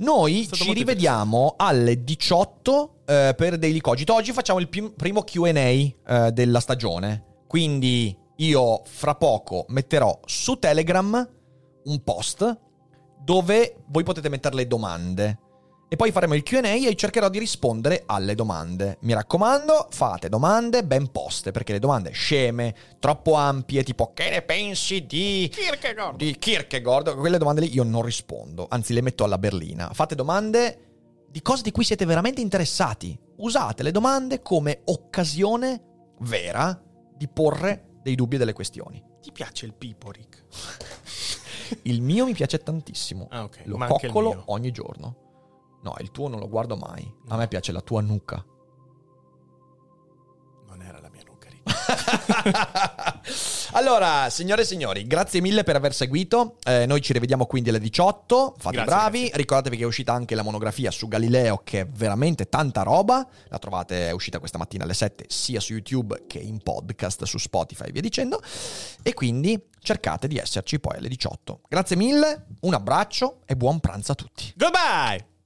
Noi ci rivediamo alle 18 eh, per Daily Cogito. Oggi facciamo il prim- primo QA eh, della stagione. Quindi io fra poco metterò su Telegram un post dove voi potete mettere le domande. E poi faremo il QA e cercherò di rispondere alle domande. Mi raccomando, fate domande ben poste, perché le domande sceme, troppo ampie, tipo che ne pensi di Kierkegaard. di Kierkegaard, quelle domande lì io non rispondo, anzi le metto alla berlina. Fate domande di cose di cui siete veramente interessati. Usate le domande come occasione vera di porre dei dubbi e delle questioni. Ti piace il Piporic? Il mio mi piace tantissimo. Ah, ok. Lo ma coccolo ogni giorno. No, il tuo non lo guardo mai. A me piace la tua nuca. allora, signore e signori, grazie mille per aver seguito. Eh, noi ci rivediamo quindi alle 18. Fate Grazie, bravi. grazie. Ricordatevi che è uscita anche la monografia su Galileo, che è veramente tanta roba. La trovate, è uscita questa mattina alle 7, sia su YouTube che in podcast su Spotify e via dicendo. E quindi cercate di esserci poi alle 18. Grazie mille, un abbraccio e buon pranzo a tutti. Goodbye!